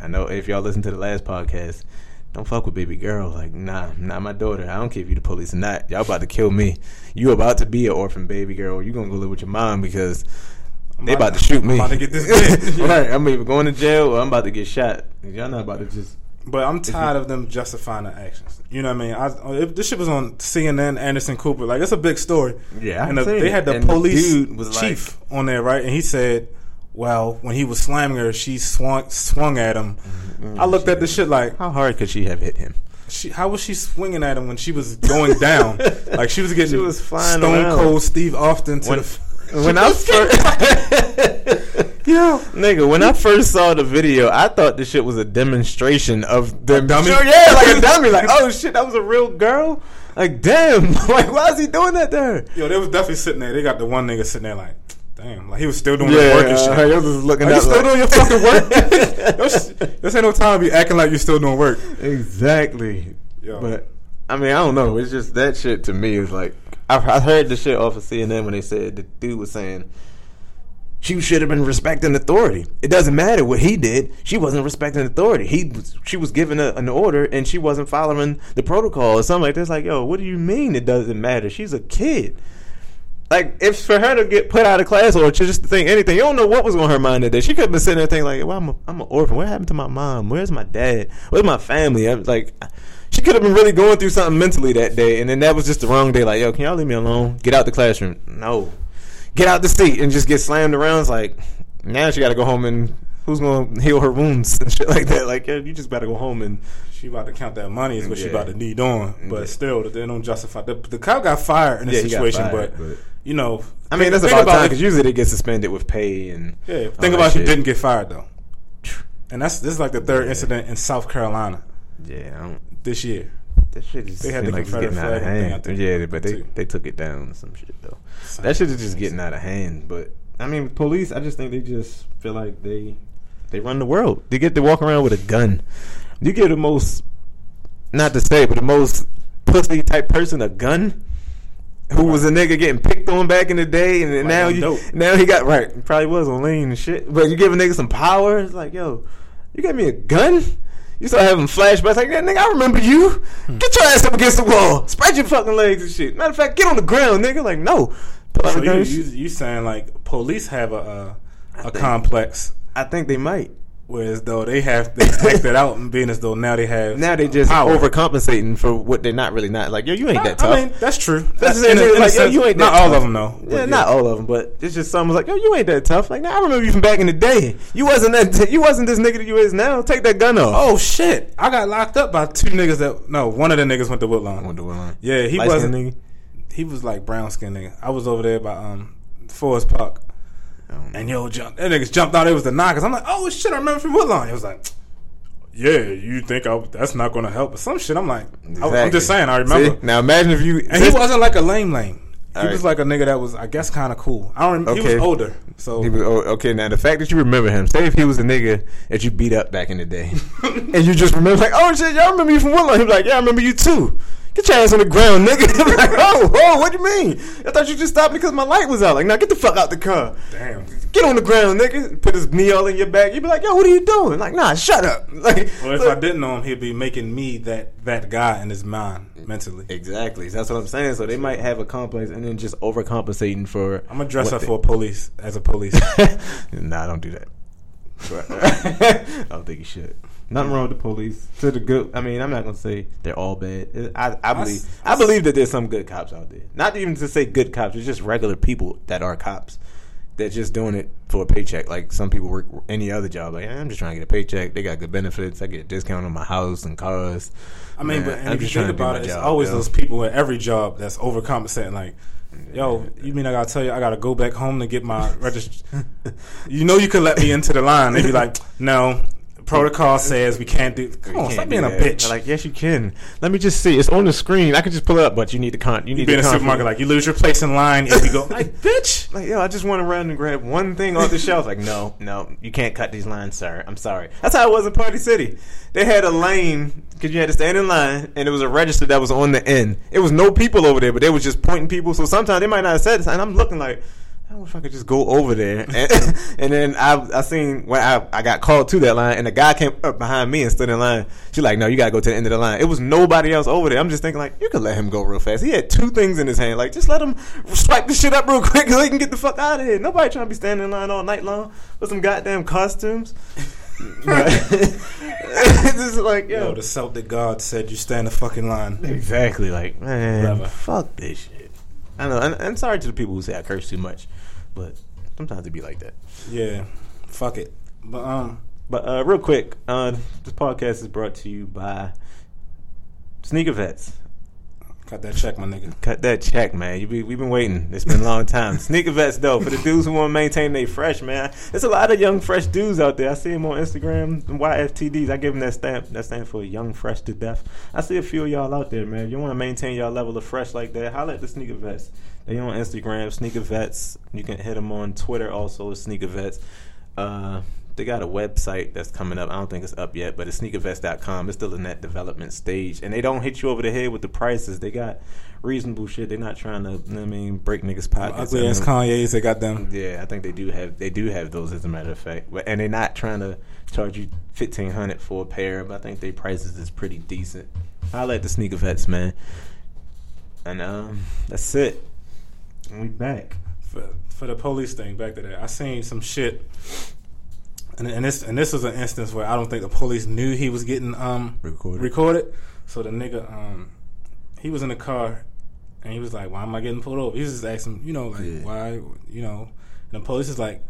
I know if y'all listen to the last podcast, don't fuck with baby girl. Like, nah, not my daughter. I don't care if you the police or not. Y'all about to kill me. You about to be an orphan baby girl. You gonna go live with your mom because I'm they about to shoot me. I'm about to get this right, I'm either going to jail or I'm about to get shot. Y'all not about to just. But I'm tired of them justifying their actions. You know what I mean? I, if this shit was on CNN, Anderson Cooper, like it's a big story. Yeah, and the, they had the And the police was chief on there, right? And he said, "Well, when he was slamming her, she swung swung at him." Mm-hmm. I looked at the shit like, How hard could she have hit him? she, how was she swinging at him when she was going down? like she was getting She was flying Stone around. Cold Steve Austin to When- the. when I was first, Yeah. nigga, when I first saw the video, I thought this shit was a demonstration of the dummy? Sure, yeah, like a dummy. Like, oh shit, that was a real girl. Like, damn, like, why is he doing that there? Yo, they was definitely sitting there. They got the one nigga sitting there like, damn, like he was still doing his Yeah, work and shit. uh, was looking Are you still like- doing your fucking work? Yo, this ain't no time to be acting like you're still doing work. Exactly. Yo. But I mean, I don't know. It's just that shit to me is like I've, I heard the shit off of CNN when they said the dude was saying she should have been respecting authority. It doesn't matter what he did. She wasn't respecting authority. He she was given a, an order and she wasn't following the protocol or something like this. Like, yo, what do you mean it doesn't matter? She's a kid. Like, if for her to get put out of class or just to think anything, you don't know what was on her mind that day. She could have been sitting there thinking like, "Well, I'm a, I'm an orphan. What happened to my mom? Where's my dad? Where's my family?" I'm like, she could have been really going through something mentally that day, and then that was just the wrong day. Like, yo, can y'all leave me alone? Get out the classroom. No, get out the seat and just get slammed around. It's like now she got to go home and who's gonna heal her wounds and shit like that. Like, yeah, you just better go home and She about to count that money is what she about to need on. But Yeah. still, they don't justify. The, the cop got fired in this Yeah, situation, fired, but, but- you know, I mean that's think about time because usually they get suspended with pay and Yeah, think about if she didn't get fired though. And that's this is like the third incident in South Carolina Yeah, this year. That shit is They had the like it's getting out of flag thing, I hand. Yeah, but they too. they took it down some shit though. That shit is just getting out of hand. But I mean, police. I just think they just feel like they they run the world. They get to walk around with a gun. You get the most, not to say, but the most pussy type person a gun. Who was a nigga getting picked on back in the day, and Like now you dope. now he got right. Probably was on lean and shit. But you give a nigga some power. It's like, yo, you got me a gun. You start having flashbacks like that, nigga. I remember you. Hmm. Get your ass up against the wall. Spread your fucking legs and shit. Matter of fact, get on the ground, nigga. Like, no. So you, you you saying like police have a a, think- complex? I think they might. Whereas though they have they acted out and being as though now they have Now they just power. overcompensating for what they're not really not. Like yo, you ain't that tough. I mean, that's true. That's That's in in a like, yo, sense- you ain't not that all of them though. Yeah, but not all of them, but it's just some was like, yo, you ain't that tough. Like, nah, I remember you from back in the day. You wasn't that. You wasn't this nigga that you is now. Take that gun off. Oh shit! I got locked up by two niggas that no, one of the niggas went to Woodlawn. Went to Woodlawn. Yeah, he Light-skinned wasn't. He was like brown skin nigga. I was over there by um Forest Park, and yo, jump, that niggas jumped out. It was the knockers. I'm like, oh shit! I remember from Woodlawn. It was like, yeah, you think I, that's not going to help? But some shit, I'm like, I, am just saying. I remember. See? Now imagine if you. And he wasn't like a lame lame. He All was like a nigga that was, I guess, kind of cool. I don't. Rem- He was older, so He was, oh, okay, now the fact that you remember him, say if he was a nigga that you beat up back in the day, and you just remember like, oh shit, y'all remember you from Woodlawn? He was like, yeah, I remember you too. Get your ass on the ground, nigga. Like, oh, oh, what do you mean? I thought you just stopped because my light was out. Like, now get the fuck out the car. damn. Get on the ground, nigga. Put his knee all in your back. You'd be like, yo, what are you doing? Like, nah, shut up. Like, Well, if look- I didn't know him, he'd be making me that that guy in his mind mentally. Exactly. That's what I'm saying. So they might have a complex and then just overcompensating for. I'm gonna dress up they- for police as a police. nah, don't do that. I don't think you should. Nothing wrong with the police. To the good, I mean, I'm not gonna say they're all bad. I, I believe, s- I believe that there's some good cops out there. Not even to say good cops. It's just regular people that are cops. They're just doing it for a paycheck. Like some people work any other job. Like I'm just trying to get a paycheck. They got good benefits. I get a discount on my house and cars. I mean, Man, but and I'm if you just think trying to do about my it, it's always yo. those people at every job that's overcompensating. Like, yo, you mean I gotta tell you I gotta go back home to get my register? you know, you could let me into the line. They'd be like, no, protocol says we can't do. Come on, stop being a bitch. Like, yes, you can. Let me just see. It's on the screen. I can just pull it up, but you need the con. You need be in a supermarket, like you lose your place in line if you go, like, bitch. Like, yo, I just want to run and grab one thing off the shelf. Like, no, no, you can't cut these lines, sir. I'm sorry. That's how it was in Party City. They had a lane because you had to stand in line, and it was a register that was on the end. It was no people over there, but they was just pointing people. So sometimes they might not have said it, and I'm looking like. I wish I could just go over there, and, and then I I seen when I, I got called to that line, and the guy came up behind me and stood in line. She's like, "No, you gotta go to the end of the line." It was nobody else over there. I'm just thinking like, you could let him go real fast. He had two things in his hand, like just let him swipe the shit up real quick so he can get the fuck out of here. Nobody trying to be standing in line all night long with some goddamn costumes. But- it's just like yo, Yo, the Celtic God said you stand the fucking line. Exactly. Like, man, Whatever. fuck this shit. I know, and, and sorry to the people who say I curse too much, but sometimes it be like that. Yeah, fuck it. But um, But uh, real quick, uh, this podcast is brought to you by Sneaker Vets. Cut that check, my nigga. Cut that check, man. You be, we've been waiting. It's been a long time. Sneaker Vets, though, for the dudes who want to maintain they fresh, man. There's a lot of young, fresh dudes out there. I see them on Instagram, YFTDs. I give them that stamp. That stamp for Young Fresh to Death. I see a few of y'all out there, man. If you want to maintain y'all level of fresh like that, holla at the Sneaker Vets. They on Instagram, Sneaker Vets. You can hit them on Twitter also, Sneaker Vets. Uh, they got a website that's coming up. I don't think it's up yet, but it's sneakervets.com. It's still in that development stage. And they don't hit you over the head with the prices. They got reasonable shit. They're not trying to, you know what I mean, break niggas' pockets. Ugly ass Kanye's, they got them. yeah, I think they do have they do have those as a matter of fact, but and they're not trying to charge you fifteen hundred for a pair, but I think their prices is pretty decent. I like the sneaker vets, man, and um, that's it. And we back. for, for the police thing back to that i seen some shit and, and this and this was an instance where i don't think the police knew he was getting um Recorded. recorded. So the nigga um he was in the car and he was like why am i getting pulled over? He was just asking you know like Yeah. why? You know? And the police is like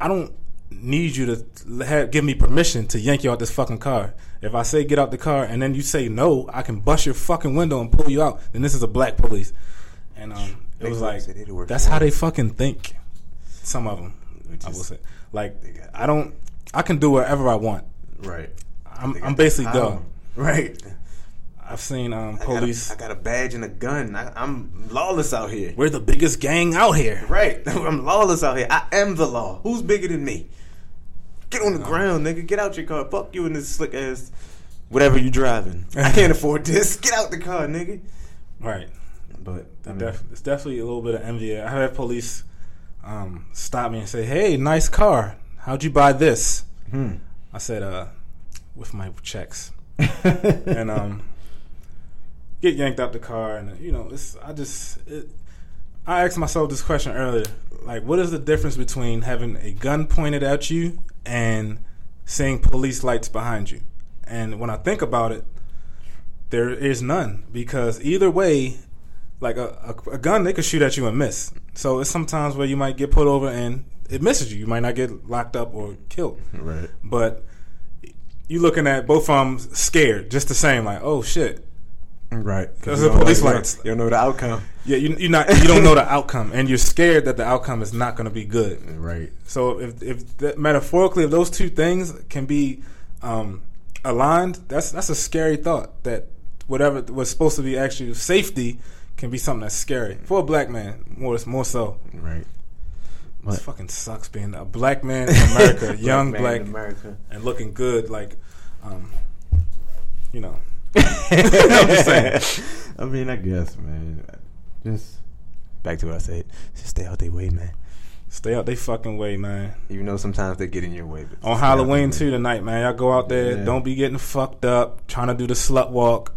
i don't need you to have, give me permission to yank you out this fucking car. If i say get out the car and then you say no i can bust your fucking window and pull you out then this is a black police. And um it They was like say they'd work that's how they fucking think some of them i will say like i don't i can do whatever i want Right. i'm, I'm basically done Right. i've seen um I got a- police I got, a, badge and a gun. I, I'm lawless out here. we're the biggest gang out here Right. I'm lawless out here. I am the law. Who's bigger than me? Get on the ground, nigga. Get out your car. Fuck you in this slick ass whatever you driving. I can't afford this. Get out the car, nigga. right But I mean, Def- it's definitely a little bit of envy. I have police um, stop me and say, "Hey, nice car. How'd you buy this?" hmm. I said, "Uh, with my checks." and um, get yanked out the car, and you know, it's I just it, I asked myself this question earlier, like, what is the difference between having a gun pointed at you and seeing police lights behind you. And when I think about it, there is none because either way, like a, a, a gun, they could shoot at you and miss. So it's sometimes where you might get pulled over and it misses you. You might not get locked up or killed. Right. But you looking at both of them scared, just the same. Like, oh shit, Right. Because you the police know- lights. You don't know the outcome. yeah, you you not you don't know the outcome, and you're scared that the outcome is not going to be good. Right. So if if that, metaphorically, if those two things can be um, aligned, that's that's a scary thought. That whatever was supposed to be actually safety can be something that's scary for a black man. More more so. Right. It fucking sucks being a black man in America, young man black, in America. and looking good. Like, um, you know, I'm just saying. I mean, I guess, man. Just back to what I said. Just stay out their way, man. stay out their fucking way, man. Even though sometimes they get in your way. But On Halloween too tonight, man. Y'all go out there. Yeah. Don't be getting fucked up trying to do the slut walk.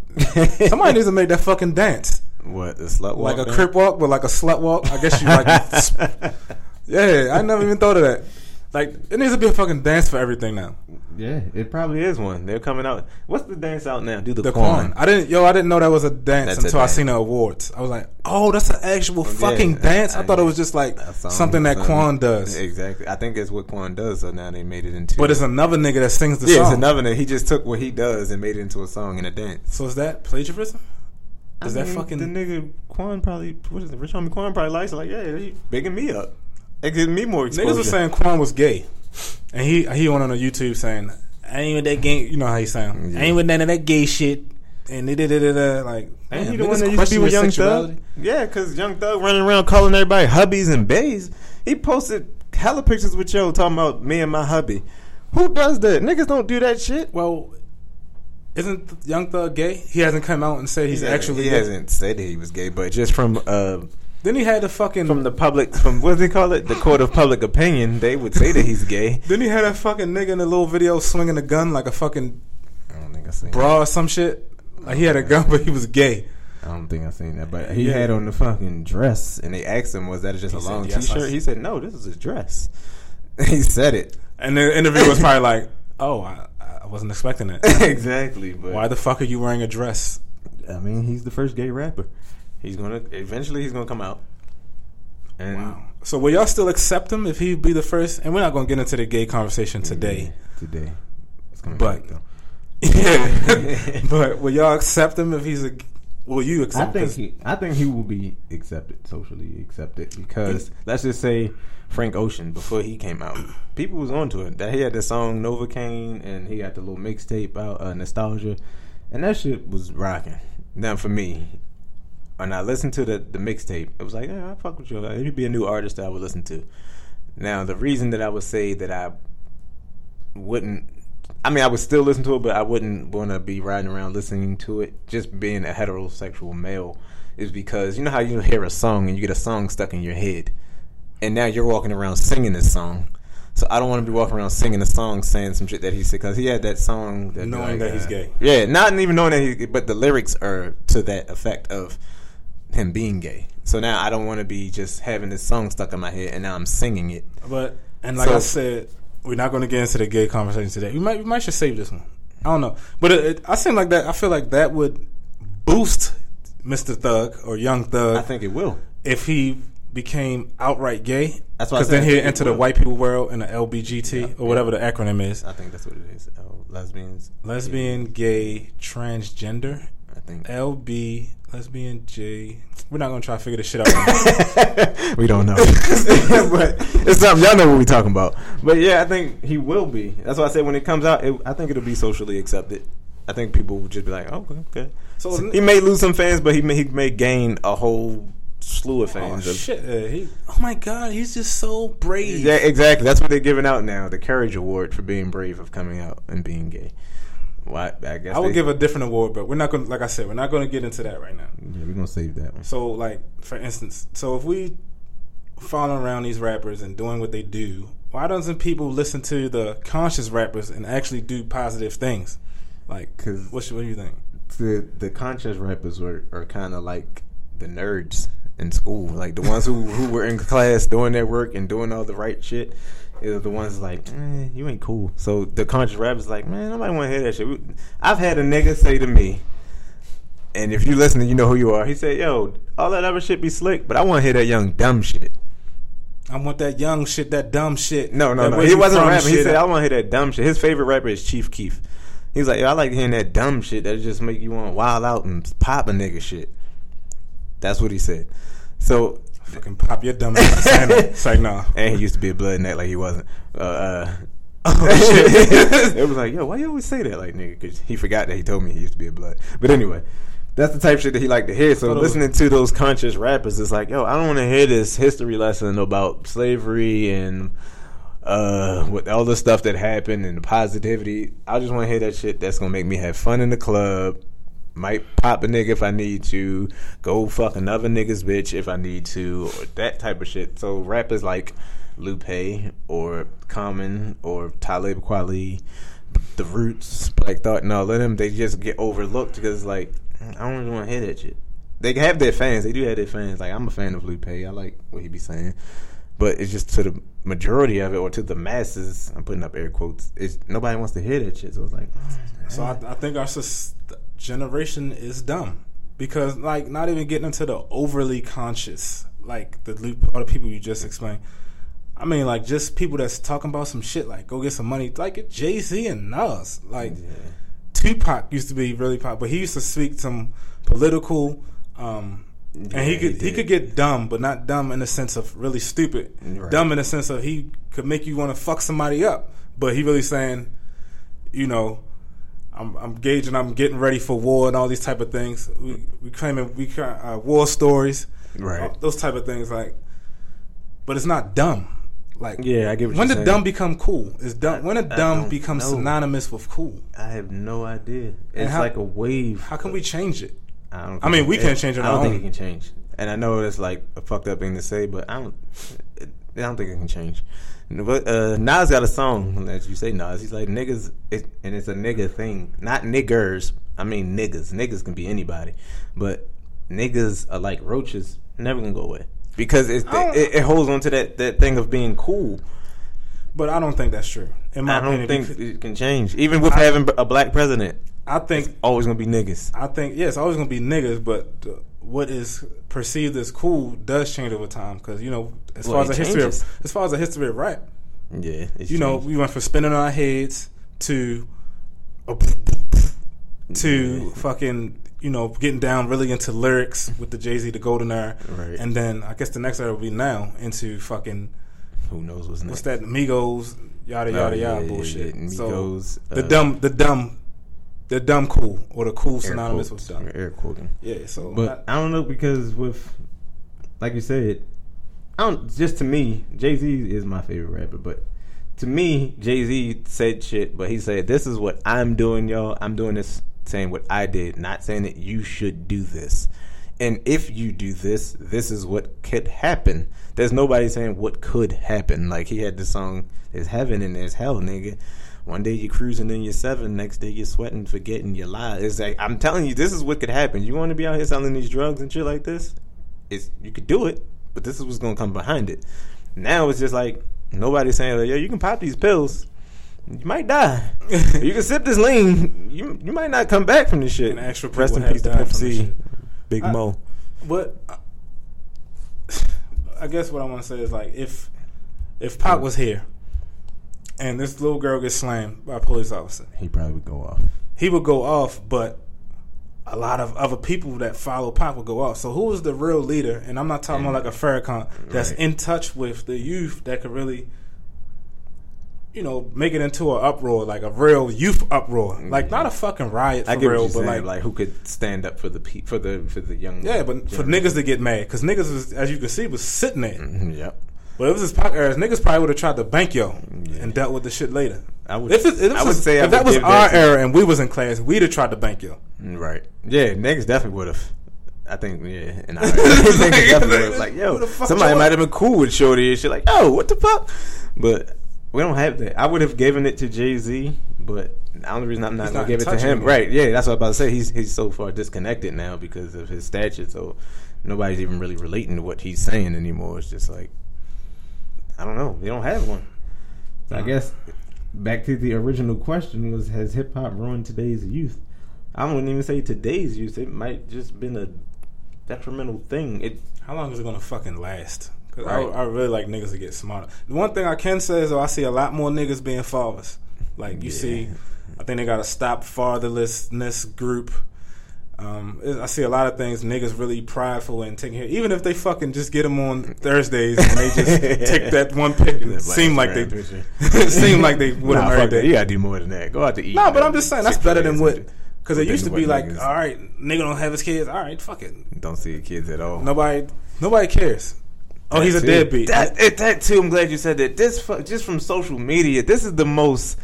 Somebody needs to make that fucking dance. What the slut walk? like a crip walk, but like a slut walk. I guess you like. yeah, I never even thought of that. Like it needs to be a fucking dance for everything now. yeah, it probably is one. They're coming out. What's the dance out now? Do the, The quan. Quan. I didn't. Yo, I didn't know that was a dance That's a until I seen the awards. I was like, oh, that's an actual Yeah, fucking dance. I, I- thought it was just like something that Quan does. Exactly. I think that's what Quan does. So now they made it into. But it's another nigga that sings the yeah, song. it's another. nigga. He just took what he does and made it into a song and a dance. So is that plagiarism? Is I that mean, fucking the nigga Quan probably what is it? Rich Homie Quan probably likes it. Like, yeah, he bigging me up. It gives me more exposure. Niggas were saying Quan was gay, and he he went on a YouTube saying, "I ain't with that gay." You know how he sound. Yeah. I ain't with none of that gay shit. And they did it like. Ain't damn, he the one that used to be with Young. Thug? Yeah, because Young Thug running around calling everybody hubbies and bays. He posted hella pictures with Joe talking about me and my hubby. Who does that? Niggas don't do that shit. Well, isn't Young Thug gay? He hasn't come out and said he's He actually. he gay. hasn't said that he was gay, but just from uh Then he had the fucking. from the public from what do they call it the court of public opinion, they would say that he's gay. then he had a fucking nigga in the little video swinging a gun like a fucking I don't think I seen. bra or some shit. Like he had a gun, but he was gay. I don't think I've seen that, but he Yeah. had on the fucking dress, and they asked him, "Was that just He a long "Yes, I T-shirt?" He said, "No, this is a dress." he said it And the interview was probably like, "Oh, I wasn't expecting it. exactly, but Why the fuck are you wearing a dress?" I mean, he's the first gay rapper. He's gonna eventually he's gonna come out. And Wow. So will y'all still accept him if he be the first? And we're not gonna get into the gay conversation today. today, it's coming But- back, though. Yeah. but will y'all accept him if he's a? Will you accept? I think he, I think he will be accepted, socially accepted, because let's just say Frank Ocean before he came out, people was onto it. That he had the song Novocaine and he got the little mixtape out, uh, Nostalgia, and that shit was rocking. Now for me, when I listened to the the mixtape, it was like, yeah, I fuck with you. It'd be a new artist that I would listen to. Now the reason that I would say that I wouldn't I mean, I would still listen to it, but I wouldn't want to be riding around listening to it. Just being a heterosexual male is because you know how you hear a song and you get a song stuck in your head, and now you're walking around singing this song. So I don't want to be walking around singing a song saying some shit that he said because he had that song that Knowing that he's uh, gay. Yeah, not even knowing that he, but the lyrics are to that effect of him being gay. So now I don't want to be just having this song stuck in my head and now I'm singing it. But and like So- I said, we're not going to get into the gay conversation today. We might we might should save this one. I don't know, but it, it, I seem like that. I feel like that would boost Mr. Thug or Young Thug I think it will. if he became outright gay. That's why because then he'd enter the white people world in the LBGT Yeah, or whatever the acronym is: I think that's what it is. Oh, lesbians, lesbian, gay, transgender, I think LB, lesbian, J. We're not going to try to figure this shit out. we don't know, but it's something y'all know what we're talking about. But yeah, I think he will be. That's why I said when it comes out, it, I think it'll be socially accepted. I think people will just be like, oh, okay, okay. So- So he may lose some fans, but he may he may gain a whole slew of oh fans. of- shit! Uh, he, oh my god, he's just so brave. Yeah, exactly. That's what they're giving out now. The Courage Award for being brave of coming out and being gay. Why? I guess I would they- give a different award, but we're not going. to Like I said, we're not going to get into that right now. Yeah, we're gonna save that one. So, like for instance, so if we following around these rappers and doing what they do, why doesn't people listen to the conscious rappers and actually do positive things? Like, 'Cause- what, what do you think? the the conscious rappers were are kind of like the nerds in school. Like the ones who who were in class doing their work and doing all the right shit. Is the ones like, eh, you ain't cool. So the conscious rappers like, man, nobody want to hear that shit. I've had a nigga say to me, and if you listen, you know who you are. He said, "Yo, all that other shit be slick, but I want to hear that young dumb shit." I want that young shit, that dumb shit. No, no, no. He wasn't rapping. He said, "I want to hear that dumb shit." His favorite rapper is Chief Keef. He's like, Yo, "I like hearing that dumb shit that just make you want to wild out and pop a nigga shit." That's what he said. So, fucking pop your dumb ass. It's like, no. and he used to be a blood nut like he wasn't. Uh, uh, Oh, shit. it was like, yo, why you always say that, like nigga? Because he forgot that he told me he used to be a blood. But anyway, that's the type of shit that he liked to hear. So listening to those conscious rappers is like, yo, I don't want to hear this history lesson about slavery and uh with all the stuff that happened and the positivity. I just want to hear that shit that's gonna make me have fun in the club. Might pop a nigga if I need to. Go fuck another nigga's bitch if I need to. Or that type of shit. So rappers like Lupe or Common or Talib Kweli, The Roots, Black Thought, and all of them, they just get overlooked because like I don't really want to hear that shit. They have their fans. They do have their fans. Like I'm a fan of Lupe. I like what he be saying, but it's just to the majority of it or to the masses. I'm putting up air quotes. It's nobody wants to hear that shit. So it's like, So I, I think our generation is dumb because, like, not even getting into the overly conscious, like the the people you just explained. I mean, like, just people that's talking about some shit, like go get some money, like Jay Z and Nas, like. Tupac used to be really popular, but he used to speak some political, um, and Yeah, he he could he, did. could get dumb, but not dumb in the sense of really stupid. Right. Dumb in the sense of he could make you want to fuck somebody up, but he really saying, you know, I'm, I'm gauging, I'm getting ready for war and all these type of things. We we claiming we uh, war stories, Right. all those type of things, like, but it's not dumb. Like, Yeah, I get what when did saying. dumb become cool? Is dumb I- when did I dumb don't become know. synonymous with cool? I have no idea. It's how- like a wave. How can we change it? I don't. I mean, we can't change it I don't think own. it can change. And I know it's like a fucked up thing to say, but I don't. I don't think it can change. But uh, Nas got a song, as you say, Nas. He's like niggas, it, and it's a nigga thing, not niggers. I mean niggas. Niggas can be anybody, but niggas are like roaches, never gonna go away because it's, I it, it holds on to that that thing of being cool. But I don't think that's true. In my I don't opinion, think it can change, even with I- having a black president. I think Always gonna be niggas. I think yeah, always gonna be niggas, but uh, what is perceived as cool does change over time because you know as Well, far as the history of, as far as a history of rap, Yeah, you know changed. we went from spinning our heads to to Yeah. fucking you know getting down really into lyrics with the Jay Z the Golden Era, Right. and then I guess the next era will be now into fucking Who knows what's next? what's that Migos yada yada yeah, yada yeah, bullshit. yeah. So Migos, the uh, dumb the dumb the dumb cool or the cool synonymous with dumb. Air quoting. Yeah, so But I don't know because with, like you said, I don't. Just to me, Jay Z is my favorite rapper. But to me, Jay Z said shit, but he said, "This is what I'm doing, y'all. I'm doing this, saying what I did, not saying that you should do this. And if you do this, this is what could happen. There's nobody saying what could happen. Like he had the song, "There's heaven and there's hell, nigga." One day you're cruising in your seven, next day you're sweating, forgetting your lies. It's like I'm telling you, this is what could happen. You want to be out here selling these drugs and shit like this? It's you could do it, but this is what's gonna come behind it. Now it's just like nobody's saying, like, "Yo, you can pop these pills, you might die. you can sip this lean, you you might not come back from this shit." And actual Rest in peace to Pimp C. Big I- Moe. But uh, I guess what I want to say is like if if Pac was here and this little girl gets slammed by a police officer, He probably would go off. he would go off, but a lot of other people that follow Pac would go off. So who is the real leader? And I'm not talking about like a Farrakhan that's Right. in touch with the youth that could really you know, make it into an uproar, like a real youth uproar, like not a fucking riot for real, but saying. like, Like, who could stand up for the pe- for the for the young? yeah, but for generation. niggas to get mad, because niggas, was, as you can see, was sitting there. Mhm, Yep. But if it was his Pac era, niggas probably would have tried to bank yo Yeah. and dealt with the shit later. I would. If, it, if, I would was- say I if that was our era and we was in class, we'd have tried to bank yo. Mm, right. Yeah, niggas definitely would have. I think, yeah. And I niggas definitely would have. Like, yo, somebody might have been cool with Shorty and shit. Like, yo, what the fuck? But we don't have that. I would have given it to Jay Z, but the only reason I'm not He's gonna not give it to him, him. right? Yeah, that's what I'm about to say. He's he's so far disconnected now because of his stature. So nobody's even really relating to what he's saying anymore. It's just like I don't know. They don't have one. So I guess back to the original question was: Has hip hop ruined today's youth? I wouldn't even say today's youth. It might just been a detrimental thing. It How long is it gonna fucking last? Cause Right. I, I really like niggas to get smarter. The one thing I can say is though I see a lot more niggas being fathers. Like you Yeah. see, I think they got to stop fatherlessness group. Um, I see a lot of things niggas really prideful and taking care. Even if they fucking just get them on Thursdays and they just take that one pic and That seem like they seem like they Nah, them fuck every that. You gotta do more than that. Go out to eat. No, but. I'm just saying that's better than what. Because it used to be like, niggas- all right, nigga don't have his kids. All right, fuck it. Don't see your kids at all. Nobody, nobody cares. Oh, he's a deadbeat. That, that too. I'm glad you said that. This just from social media. This is the most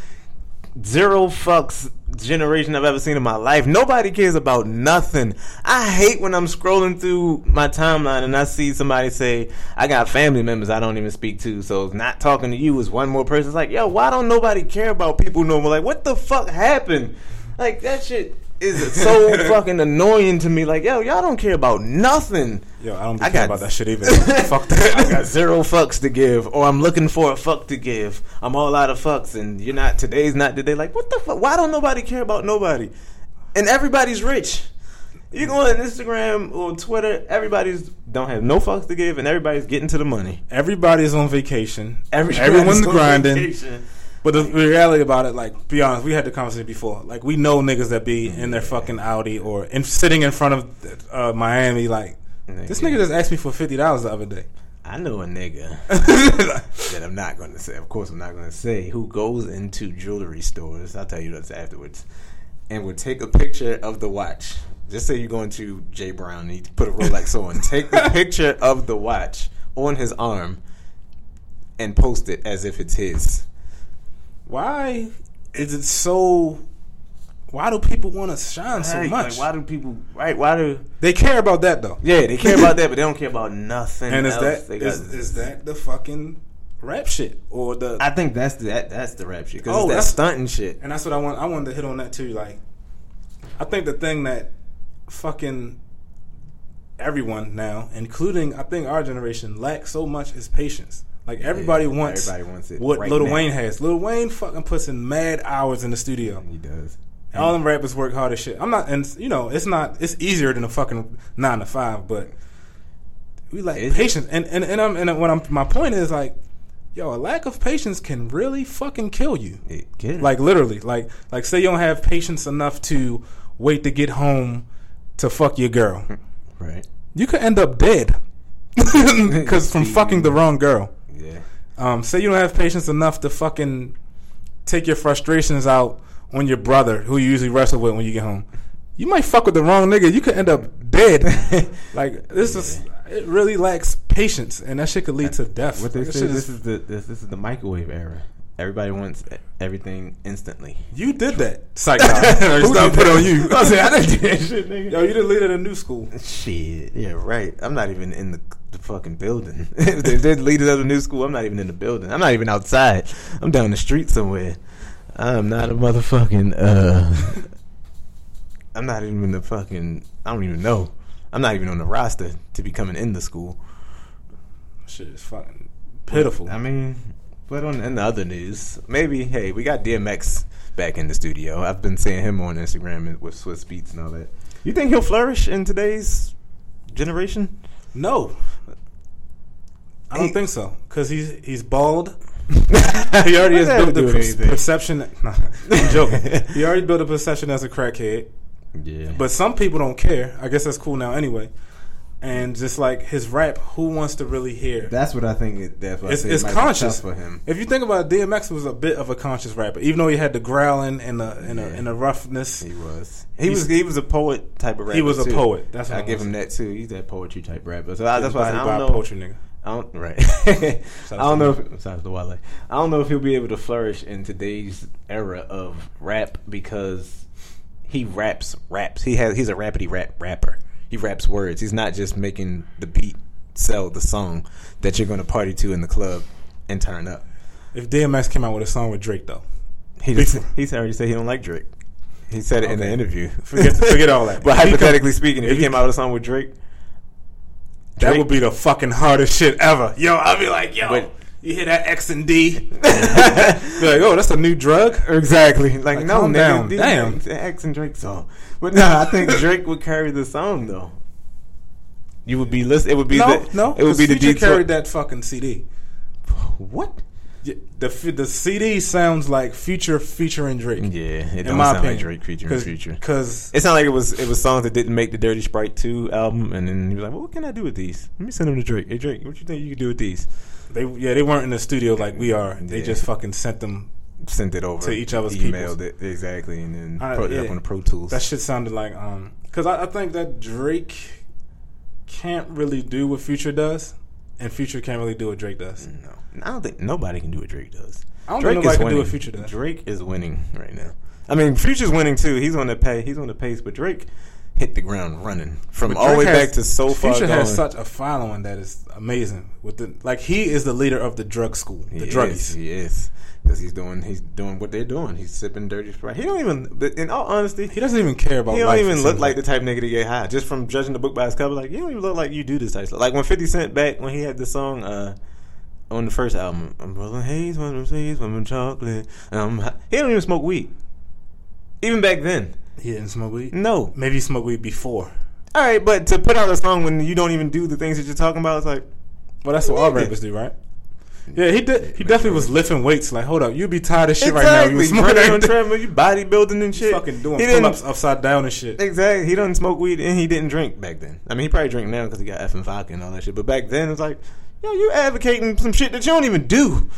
zero fucks generation I've ever seen in my life. Nobody cares about nothing. I hate when I'm scrolling through my timeline and I see somebody say, "I got family members I don't even speak to." So not talking to you is one more person. It's like, yo, why don't nobody care about people no more? Like, what the fuck happened? Like that shit is so fucking annoying to me. Like, yo, y'all don't care about nothing. Yo, I don't I care got- about that shit either. Fuck that. I got zero fucks to give, or I'm looking for a fuck to give. I'm all out of fucks, and you're not. Today's not today. Like, what the fuck? Why don't nobody care about nobody? And everybody's rich. You go on Instagram or Twitter, everybody's don't have no fucks to give, and everybody's getting to the money. Everybody's on vacation. Everyone's on grinding. vacation. But the reality about it, like, be honest, we had the conversation before. Like, we know niggas that be in their fucking Audi or in, sitting in front of uh, Miami. Like, this nigga just asked me for fifty dollars the other day. I know a nigga that I'm not going to say. Of course, I'm not going to say who goes into jewelry stores. I'll tell you this afterwards, and would take a picture of the watch. Just say you're going to J Brown and you put a Rolex on. Take the picture of the watch on his arm and post it as if it's his. Why is it so? Why do people want to shine so much? Like, why do people? Right? Why do? they care about that though. Yeah, they care about that, but they don't care about nothing. And is else. that is, is that the fucking rap shit or the? I think that's the that, that's the rap shit because Oh, that that's- stunting shit. And that's what I want. I wanted to hit on that too. Like, I think the thing that fucking everyone now, including I think our generation, lacks so much is patience. Like everybody Yeah, wants, everybody wants it what right Lil now. Wayne has. Lil Wayne fucking puts in mad hours in the studio. He does. All them rappers work hard as shit. I'm not, and you know, it's not. It's easier than a fucking nine to five, but we like Is it? patience. And and and I'm and what I'm. My point is like, yo, a lack of patience can really fucking kill you. It can. Like literally, like like say you don't have patience enough to wait to get home to fuck your girl. right. You could end up dead because from fucking the wrong girl. Yeah. Um, say you don't have patience enough to fucking take your frustrations out on your brother, who you usually wrestle with when you get home. You might fuck with the wrong nigga. You could end up dead. like this is it really lacks patience, and that shit could lead to death. What they Like, say this is- the this, this is the microwave era. Everybody wants everything instantly. you did that. Psych. Nah. it's not put on you. I said I didn't do that shit, nigga. Yo, you the leader of the new school. Shit. Yeah, right. I'm not even in the, the fucking building. if they're the leaders of the new school, I'm not even in the building. I'm not even outside. I'm down the street somewhere. I'm not a motherfucking. uh I'm not even the fucking. I don't even know. I'm not even on the roster to be coming in the school. Shit is fucking pitiful. I mean, but on in the other news, maybe hey, we got DMX back in the studio. I've been seeing him on Instagram with Swizz Beatz and all that. You think he'll flourish in today's generation? No, I don't He- think so. Cause he's he's bald. he already has What does that have built to the per- perception. Nah, I'm joking. he already built a perception as a crackhead. Yeah, But some people don't care. I guess that's cool now anyway. And just like his rap, who wants to really hear? That's what I think. It, that's what It's, I think it's might be conscious for him. If you think about it, DMX was a bit of a conscious rapper, even though he had the growling and the and, Yeah. the, and the roughness. he was. He was. He was a poet type of rapper. He was a too. poet. That's what I I give him that too. He's that poetry type rapper. So I, that's why I, Body said, don't know. poetry nigga. I don't right. I don't know. If, besides the Wale, I don't know if he'll be able to flourish in today's era of rap because he raps raps. He has he's a rapidy rap rapper. He raps words. He's not just making the beat sell the song that you're going to party to in the club and turn up. If DMX came out with a song with Drake though, He just, he's already said he don't like Drake. He said it in the interview. Forget- forget all that. but hypothetically speaking, if he came out with a song with Drake, That Drake- would be the fucking hardest shit ever. Yo, I'll be like, yo, But- you hear that X and D? be like, oh, that's a new drug. Exactly. Like, Like, no, nigga, down. these Damn. X- X and Drake song. But no, I think Drake would carry the song though. You would be listen. It would be No, the, no, It would be the Future Detroit. carried that fucking CD. What? Yeah, The the CD sounds like Future featuring Drake. Yeah, it in my sound opinion, like Drake featuring Future. Because It's not like it was. It was songs that didn't make the Dirty Sprite two album, and then he was like, "Well, what can I do with these? Let me send them to Drake. Hey Drake, what you think you could do with these?" they yeah they weren't in the studio like we are. They Yeah. just fucking sent them. Sent it over To each other's emailed peoples. it exactly, and then Uh, put it up on the Pro Tools. That shit sounded like um because I, I think that Drake can't really do what Future does, and Future can't really do what Drake does. no, I don't think nobody can do what Drake does. I don't Drake think nobody can do winning. what Future does. Drake is winning right now. I mean, Future's winning too. He's on the pay. He's on the pace, but Drake hit the ground running from But all the way has- back to so far Future has such a following that is amazing. With the like, he is the leader of the drug school, the he druggies. Is, he is because he's doing he's doing what they're doing. He's sipping dirty sprite. He don't even. In all honesty, He doesn't even care about. he don't even look like the type nigga to get high. Just from judging the book by his cover, like you don't even look like you do this type stuff. Like when Fifty Cent back when he had the song uh, on the first album, I'm rolling haze, one of seeds, one of chocolate. And I'm. He don't even smoke weed. Even back then, He didn't smoke weed. no. Maybe he smoked weed before. All right, but to put out a song when you don't even do the things that you're talking about, it's like Well, that's what all rappers do, right? Yeah, he did. He definitely was lifting weights. Like, hold up, you'd be tired of shit right now. You exactly. was running on treadmill, you bodybuilding and shit. fucking doing pull ups upside down and shit. exactly. He doesn't smoke weed and he didn't drink back then. I mean, he probably drink now because he got Effen vodka and all that shit. But back then, it's like, yo, you advocating some shit that you don't even do.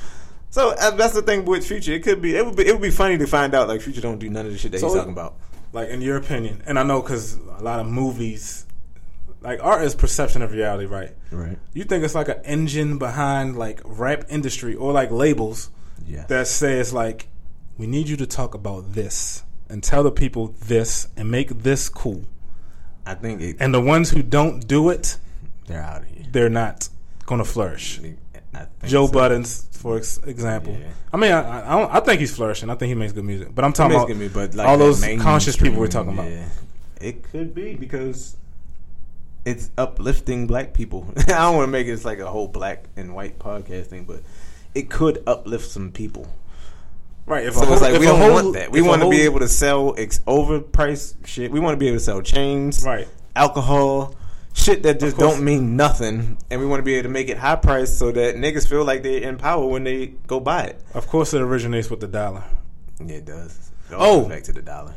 So uh, that's the thing with Future. It could be it would be it would be funny to find out like Future don't do none of the shit that So- he's talking about. Like, in your opinion, and I know because a lot of movies, like art is perception of reality, right? Right. You think it's like an engine behind like rap industry or like labels Yeah. that says like, we need you to talk about this and tell the people this and make this cool. I think it, And the ones who don't do it, they're out of here. they're not going to flourish. I think Joe so. Budden, for example. Yeah. I mean, I, I, I think he's flourishing. I think he makes good music. But I'm talking about good music, but like all those conscious people we're talking about. yeah. It could be because it's uplifting black people. I don't want to make it it's like a whole black and white podcast thing, but it could uplift some people. right. If So a whole, it's like if we don't whole- want that. We want to be able to sell ex- overpriced shit. We want to be able to sell chains, right. alcohol, shit that just don't mean nothing, and we want to be able to make it high price so that niggas feel like they're in power when they go buy it. Of course, it originates with the dollar. Yeah, it does. It Oh. back to the dollar.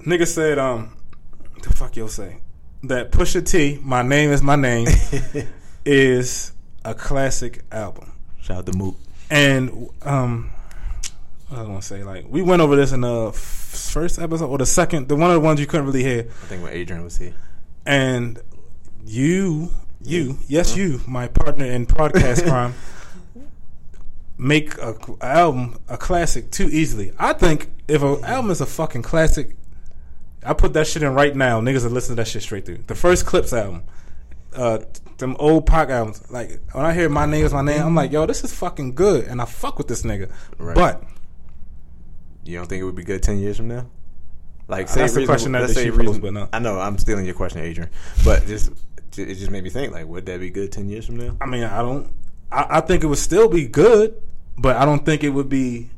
Nigga said, um, the fuck you'll say that Pusha T, my name is my name, is a classic album. Shout out to Moot. And um, what I want to say, like we went over this in the first episode or the second, the one of the ones you couldn't really hear. I think when Adrian was here. And you, you, yes, you, my partner in podcast crime, make a album a classic too easily. I think if an album is a fucking classic, I put that shit in right now. Niggas are listening to that shit straight through. The first Clipse album, uh, them old Pac albums. Like when I hear my name is my name, I'm like, yo, this is fucking good, and I fuck with this nigga. Right. But You don't think it would be good ten years from now? Like, Uh, that's the question that let's say pose, reason- but no. I know I'm stealing your question, Adrian, but just it just made me think like, would that be good ten years from now? I mean, I don't. I, I think it would still be good, but I don't think it would be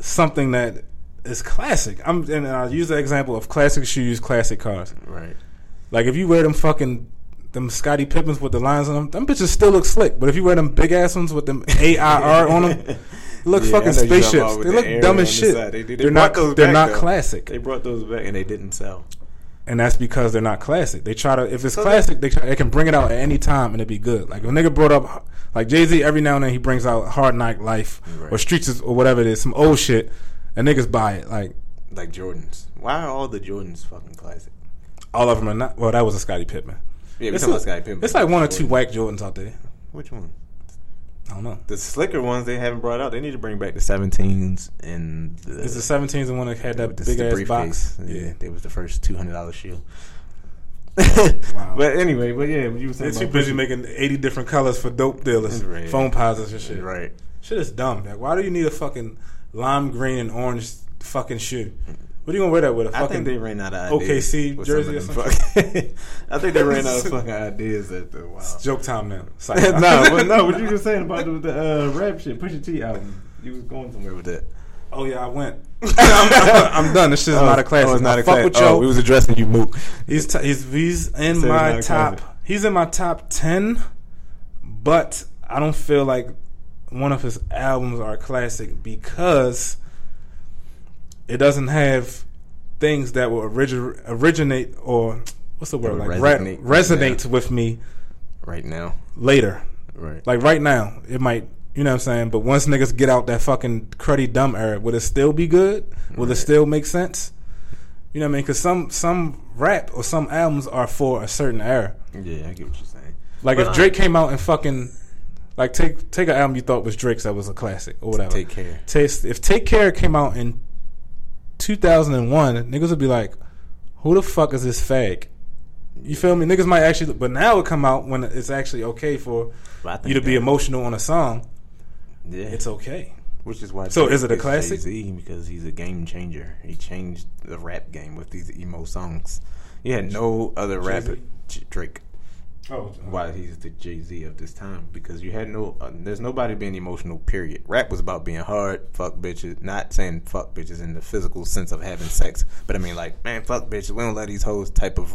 something that is classic. I'm and I'll use the example of classic shoes, classic cars. Right. Like if you wear them fucking them Scottie Pippens with the lines on them, them bitches still look slick. But if you wear them big ass ones with them AIR on them, look Yeah, fucking know you're talking spaceships. They the look dumb as shit. side. They- They're not. They're back, not though. classic. They brought those back and they didn't sell. And that's because they're not classic. They try to if it's So classic, they try, they can bring it out at any time and it'd be good. Like if a nigga brought up like Jay Z every now and then he brings out Hard Knock Life Right. or Streets or whatever it is, some old shit, and niggas buy it. Like Like Jordans. Why are all the Jordans fucking classic? all of them are not. Well, that was a Scottie Pippen. Yeah, we It's, talking about Scottie Pippen. it's like one or two whack Jordans out there. Which one? I don't know. The slicker ones they haven't brought out. They need to bring back the 17s and the. Is the 17s the one that had that big ass box? Yeah, they was the first two hundred dollar shoe. Wow. But anyway, but yeah, you were saying too busy making 80 different colors for dope dealers, Right. Foamposites and shit. Right. Shit is dumb. Like, why do you need a fucking lime green and orange fucking shoe. What are you gonna wear that with? A fucking I think they ran out of ideas. OKC jersey or something? I think they ran out of fucking ideas at the wow. It's joke time now. No, but no, what you were saying about the, the uh, rap shit, Pusha T album. You was going somewhere with that. Oh yeah, I went. I'm, I'm done. This shit's not a classic. Oh, it's not a fuck class. with Oh, we was addressing you, Mook. He's t- he's he's in Said my top. He's in my top ten, but I don't feel like one of his albums are a classic because it doesn't have things that will origi- originate or what's the word like would re- resonate. resonate with me Right now, later. right? Like right now, it might. You know what I'm saying? But once niggas get out that fucking cruddy dumb era, will it still be good? Will it still make sense? You know what I mean? Because some some rap or some albums are for a certain era. yeah, I get what you're saying. Like But if I- Drake came out and fucking like take take an album you thought was Drake's that was a classic or whatever. Take care. Taste if Take Care came out in 2001, niggas would be like, "Who the fuck is this fag?" You feel me? Niggas might actually, but now it come out when it's actually okay for you to be emotional on a song. Yeah, It's okay. which is why. So Drake is it a classic? Jay-Z because he's a game changer. He changed the rap game with these emo songs. You had no other rapper, Drake. Oh, Why he's the Jay Z of this time because you had no, uh, there's nobody being emotional. Period. Rap was about being hard, fuck bitches. Not saying fuck bitches in the physical sense of having sex, but I mean like, man, fuck bitches. We don't let these hoes type of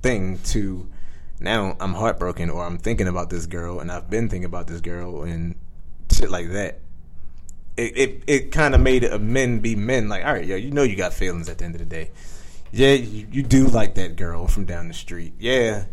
thing. To now, I'm heartbroken or I'm thinking about this girl and I've been thinking about this girl and shit like that. It it, it kind of made a men be men. Like, all right, yo, you know you got feelings at the end of the day. Yeah, you, you do like that girl from down the street. Yeah,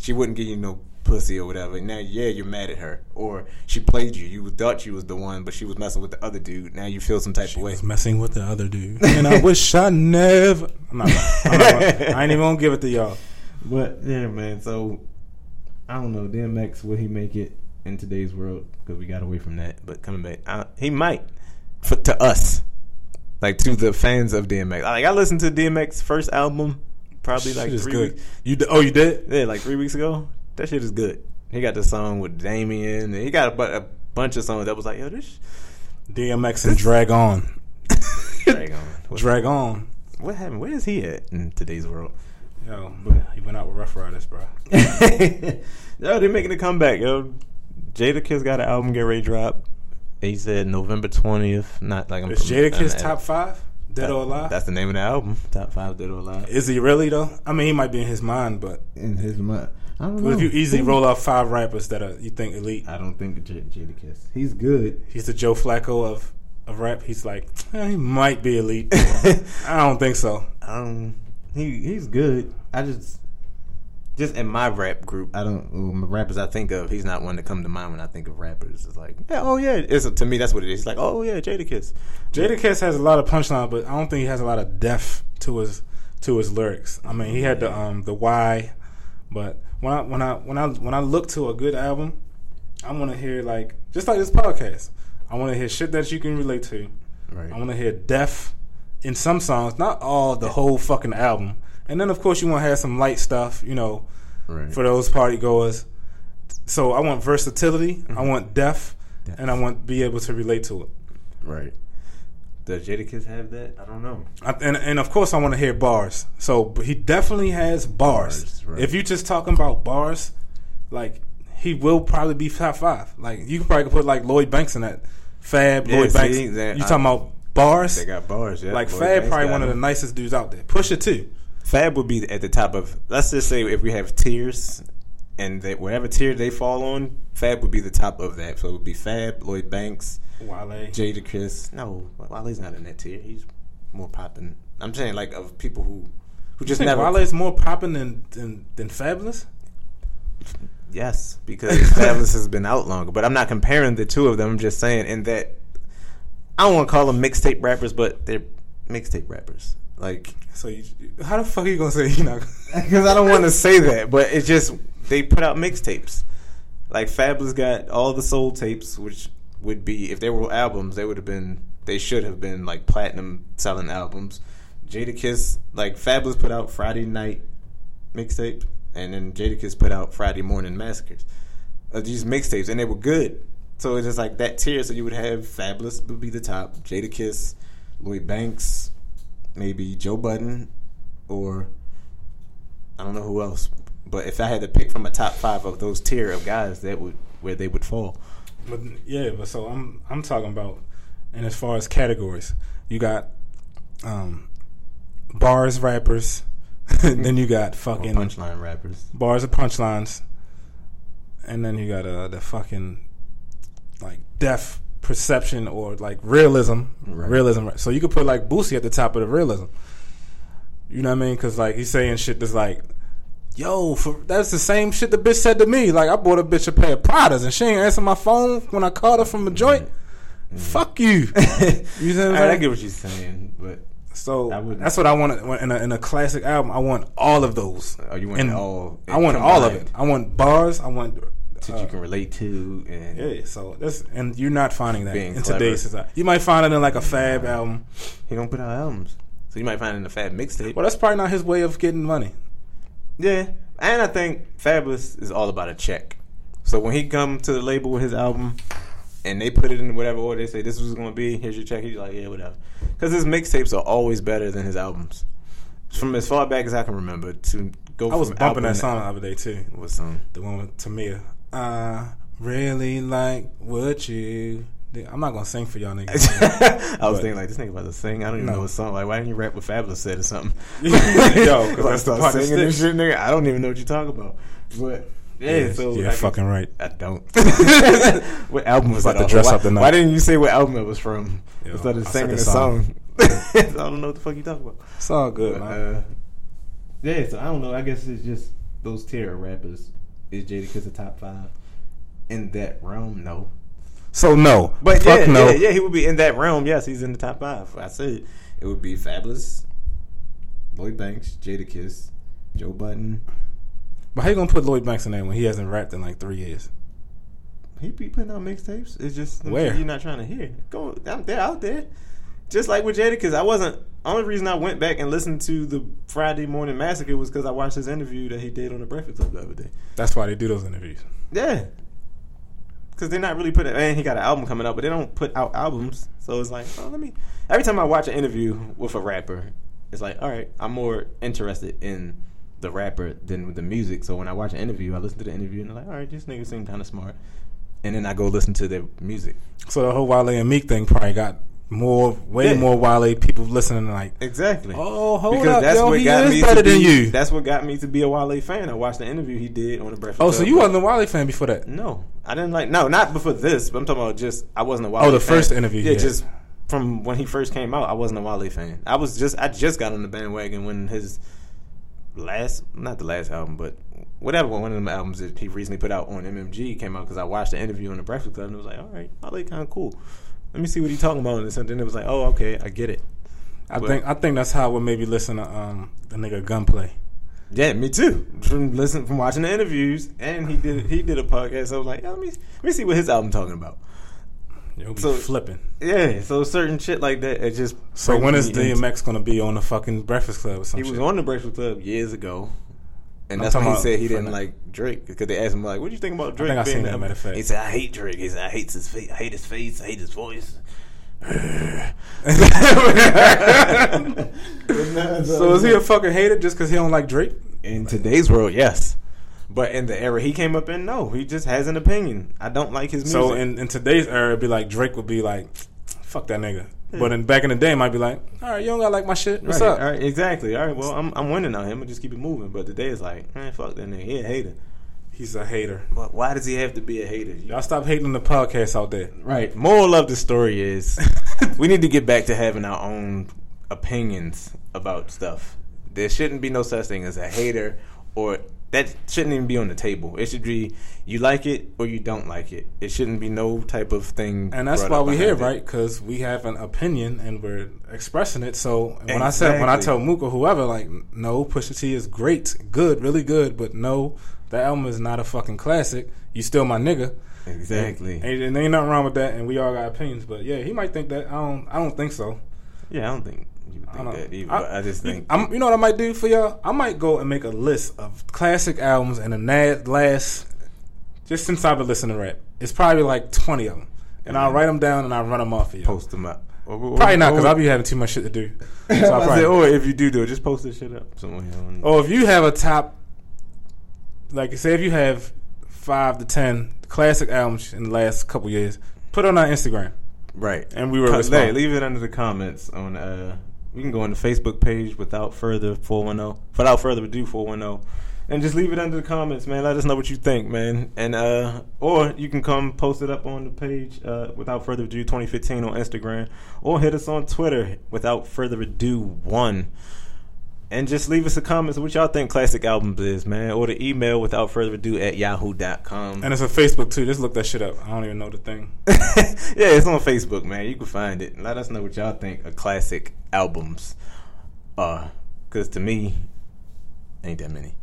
she wouldn't give you no pussy or whatever. Now, yeah, you're mad at her, or she played you. You thought she was the one, but she was messing with the other dude. Now you feel some type of way. was messing with the other dude, and I wish I never. I'm not. I'm not I ain't even gonna give it to y'all. But yeah, man. So I don't know. DMX will he make it in today's world? Because we got away from that, but coming back, uh, he might. For, to us, like to the fans of DMX. Like I listened to DMX first album, probably like Shit is three good. weeks. You d- oh you did? Yeah, like three weeks ago. That shit is good. He got the song with Damien, and he got a, bu- a bunch of songs that was like, yo, this DMX and Drag On. drag on. What, Drag On. what happened? Where is he at in today's world? Yo, he went out with Ruff Ryders, bro. yo, they're making a comeback, yo. Jadakiss got an album get ready to drop. He said November twentieth. Not like I'm. Is Jadakiss top five? Dead or alive? That's the name of the album. Top five, Dead or Alive. Is he really though? I mean, he might be in his mind, but In his mind, I don't know. what if you easily roll out five rappers that are you think elite? I don't think J- Jadakiss. He's good. He's the Joe Flacco of of rap. He's like, eh, he might be elite. I don't think so. Um, he he's good. I just just in my rap group, I don't um, rappers I think of. He's not one to come to mind when I think of rappers. It's like, yeah, oh yeah, it's to me that's what it is. It's like, oh yeah, Jadakiss. Jadakiss has a lot of punchline, but I don't think he has a lot of depth to his to his lyrics. I mean, he had the um the why, but when I when I when I when I look to a good album, I want to hear like just like this podcast. I want to hear shit that you can relate to. Right. I want to hear depth in some songs, not all the whole fucking album. And then of course you want to have some light stuff, you know, Right. for those party goers. So I want versatility, I mm-hmm. want depth, Depth. and I want to be able to relate to it. right. Does Jadakiss have that? I don't know. I, and and of course I want to hear bars. So but he definitely has bars. Bars, right. If you just talking about bars, like he will probably be top five. Like you could probably put like Lloyd Banks in that. Fab, Yeah, Lloyd see, Banks. that- you I- talking about bars? They got bars. Yeah. like Lloyd Fab, Banks probably one of the nicest dudes out there. Pusha too. Fab would be at the top of. Let's just say if we have tiers, and that whatever tier they fall on, Fab would be the top of that. So it would be Fab, Lloyd Banks, Wale. Jadakiss. No, Wale's not in that tier. He's more popping. I'm saying like of people who who You just never. Wale is more popping than, than than Fabolous? Yes, because Fabolous has been out longer. But I'm not comparing the two of them. I'm just saying in that I don't want to call them mixtape rappers, but they're mixtape rappers. Like So you, how the fuck are you gonna say you know? because I don't want to say that, but it's just they put out mixtapes. Like Fabolous got all the soul tapes, which would be if they were albums, they would have been they should have been like platinum selling albums. Jadakiss, like Fabolous put out Friday Night mixtape, and then Jadakiss put out Friday Morning Massacres. Uh, these mixtapes, and they were good. So it's just like that tier. So you would have Fabolous would be the top, Jadakiss, Lloyd Banks, maybe Joe Budden, or I don't know who else. But if I had to pick from a top five of those tier of guys, that would where they would fall. But yeah, but so I'm I'm talking about, and as far as categories, you got um, bars rappers, then you got Or fucking punchline rappers. bars of punchlines, and then you got uh, the fucking like depth perception or like realism, Right. realism. So you could put like Boosie at the top of the realism. You know what I mean? Because like he's saying shit that's like, yo, for, that's the same shit the bitch said to me. Like I bought a bitch a pair of Pradas and she ain't answer my phone when I called her from a joint. Mm-hmm. Mm-hmm. Fuck you. You know what I'm Alright, I get what you're saying, but So that's what I want in a, in a classic album. I want all of those. oh, you want And all? I want all of it. I want bars. I want that uh, you can relate to, and yeah. So that's and you're not finding that Being in clever. today's society. You might find it in like a Fab album. he don't put out albums, so you might find it in a Fab mixtape. Well, that's probably not his way of getting money. Yeah, and I think Fabolous is all about a check. So when he come to the label with his album, and they put it in whatever order they say this was going to be, here's your check. He's like, yeah, whatever. Because his mixtapes are always better than his albums. From as far back as I can remember, to go. I was from bumping album that song the other day too. What song? The one with Tamia. I really like what you. I'm not gonna sing for y'all niggas. I was But- thinking like this nigga about to sing. I don't even No. know what song. Like, why didn't you rap what Fabolous said or something? Yo, because I the start singing and sticks. shit, nigga. I don't even know what you're talking about. But yeah, so yeah, I guess- fucking right. I don't. what album was About that? to dress why, up tonight. why didn't you say what album it was from Yo, instead of singing the the song. song? I don't know what the fuck you talking about. It's all good, But, man. uh, Yeah, so I don't know. I guess it's just those terror rappers. Is Jadakiss a top five? in that realm, no. So no, But fuck yeah, no. yeah, yeah, he would be in that realm. Yes, he's in the top five. I said it would be Fabolous, Lloyd Banks, Jadakiss, Joe Budden. But how you gonna put Lloyd Banks in there when he hasn't rapped in like three years? He be putting out mixtapes. It's just Where? you're not trying to hear. Go, I'm there out there. Just like with Jadakiss, I wasn't. Only reason I went back and listened to the Friday Morning Massacre was because I watched his interview that he did on the Breakfast Club the other day. That's why they do those interviews. Yeah. Because they're not really putting. And he got an album coming out, but they don't put out albums. So it's like, oh, let me. Every time I watch an interview with a rapper, it's like, all right, I'm more interested in the rapper than with the music. So when I watch an interview, I listen to the interview and I'm like, all right, this nigga seem kind of smart. And then I go listen to their music. So the whole Wale and Meek thing probably got more, way Yeah. more Wale people listening. Like, Exactly. oh, hold up, yo, he is me better to than be, you. That's what got me to be a Wale fan. I watched the interview he did on the Breakfast oh, Club. oh, Club. so you wasn't a Wale fan before that? No, I didn't like. No, not before this. But I'm talking about just. I wasn't a Wale. Fan. Oh, the fan. first interview, Yeah, yeah. just from when he first came out, I wasn't a Wale fan. I was just. I just got on the bandwagon when his last, not the last album, but whatever one of them albums that he recently put out on MMG came out because I watched the interview on the Breakfast Club and it was like, all right, Wale kind of cool. Let me see what he's talking about and something. It was like, oh, okay, I get it. I But- think I think that's how I would maybe listen to um the nigga Gunplay. Yeah, me too. From listen from watching the interviews, and he did he did a podcast. So I was like, yeah, let me let me see what his album talking about. Be So- flipping. Yeah, so certain shit like that, it just. So when is me into- DMX gonna be on the fucking Breakfast Club or He something? was on the Breakfast Club years ago, and I'm that's why he said he didn't like Drake because they asked him like, "What do you think about Drake?" think I seen that, matter of fact. He said, "I hate Drake." He said, "I hate his face. I hate his face. I hate his voice." So is he a fucking hater just because he don't like Drake? In today's world, yes, but in the era he came up in, no, he just has an opinion. I don't like his music. So in, in today's era, it'd be like Drake would be like, "Fuck that nigga," but in back in the day, it might be like, "All right, you don't gotta like my shit. What's right, up?" All right, exactly. All right, well, I'm I'm winning on him. I'm just keep it moving. But today is like, man, fuck that nigga. He a hater. He's a hater. But why does he have to be a hater? Y'all stop hating the podcast out there. Right. Moral of the story is we need to get back to having our own opinions about stuff. There shouldn't be no such thing as a hater or that shouldn't even be on the table. It should be you like it or you don't like it. It shouldn't be no type of thing. And that's why up we here, it. right? Because we have an opinion and we're expressing it. So when I said, when I tell Exactly. or whoever, like, no, Pusha T is great, good, really good, but no, that album is not a fucking classic. You still my nigga. Exactly. And, and ain't nothing wrong with that. And we all got opinions. But yeah, he might think that. I don't. I don't think so. Yeah, I don't think you would I think don't that either. know. but I just think I'm, you know what I might do for y'all? I might go and make a list of classic albums and a na- last. Just since I've been listening to rap, it's probably like twenty of them, and I'll write them down and I'll run them off for you. Post them up. Or- or- Probably not because I'll be having too much shit to do. So I I'll probably- or if you do do it, just post this shit up somewhere. On, Or if you have a top, like say if you have five to ten classic albums in the last couple years, put it on our Instagram, right. and we will Hey, leave it under the comments on. uh We can go on the Facebook page without further four one zero. Without further ado, four one zero. And just leave it under the comments, man. Let us know what you think, man. And uh or you can come post it up on the page, uh, without further ado, twenty fifteen on Instagram. Or hit us on Twitter, without further ado, one. And just leave us a comment what y'all think classic albums is, man. Or the email without further ado at yahoo.com. And it's on Facebook too. Just look that shit up. I don't even know the thing. yeah, it's on Facebook, man. You can find it. Let us know what y'all think of classic albums. Uh, cause to me, ain't that many.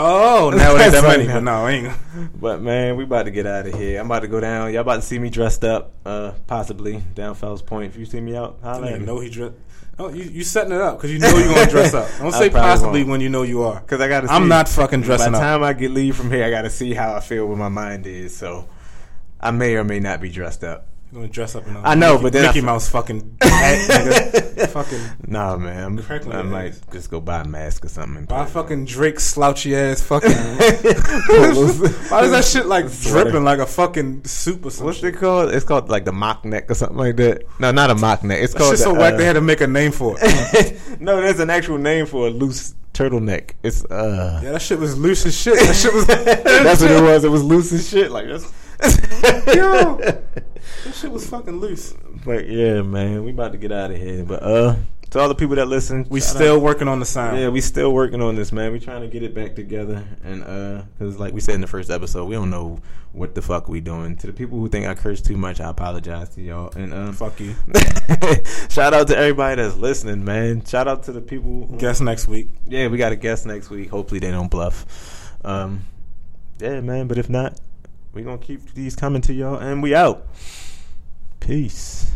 Oh, now it ain't that many, but no, ain't. But man, we about to get out of here. I'm about to go down. Y'all about to see me dressed up, uh, possibly down Fells Point. If you see me out, I holla don't even know he dressed. No, you you setting it up because you know you're gonna dress up. Don't say possibly won't. when you know you are. Cause I gotta. I'm see- not fucking dressing up. By the up. time I get leave from here, I gotta see how I feel where my mind is. So, I may or may not be dressed up. You're gonna dress up in a I know, Mickey, but then I Mickey f- Mouse fucking hat, nigga. fucking Nah, man. I'm, Crackling I your might ass. just go buy a mask or something. buy put it on. fucking Drake slouchy ass fucking. Why is that shit like dripping like a fucking soup or something? What's it called? It's called like the mock neck or something like that. No, not a mock neck. It's That called. shit's so the, whack. uh, They had to make a name for it. no, there's an actual name for a loose turtleneck. It's uh. Yeah, that shit was loose as shit. That shit was. that's what it was. It was loose as shit. Like that's. Yo. That shit was fucking loose. But yeah, man, we about to get out of here. But uh, to all the people that listen, We still out. working on the sound. Yeah, we still working on this, man. We trying to get it back together, and uh, cause like we said in the first episode, we don't know what the fuck we doing. To the people who think I curse too much, I apologize to y'all. And um, Fuck you. shout out to everybody that's listening, man. Shout out to the people. Guess next week. Yeah, we got a guest next week. Hopefully they don't bluff. Um, yeah, man. But if not, we gonna keep these coming to y'all, and we out. Peace.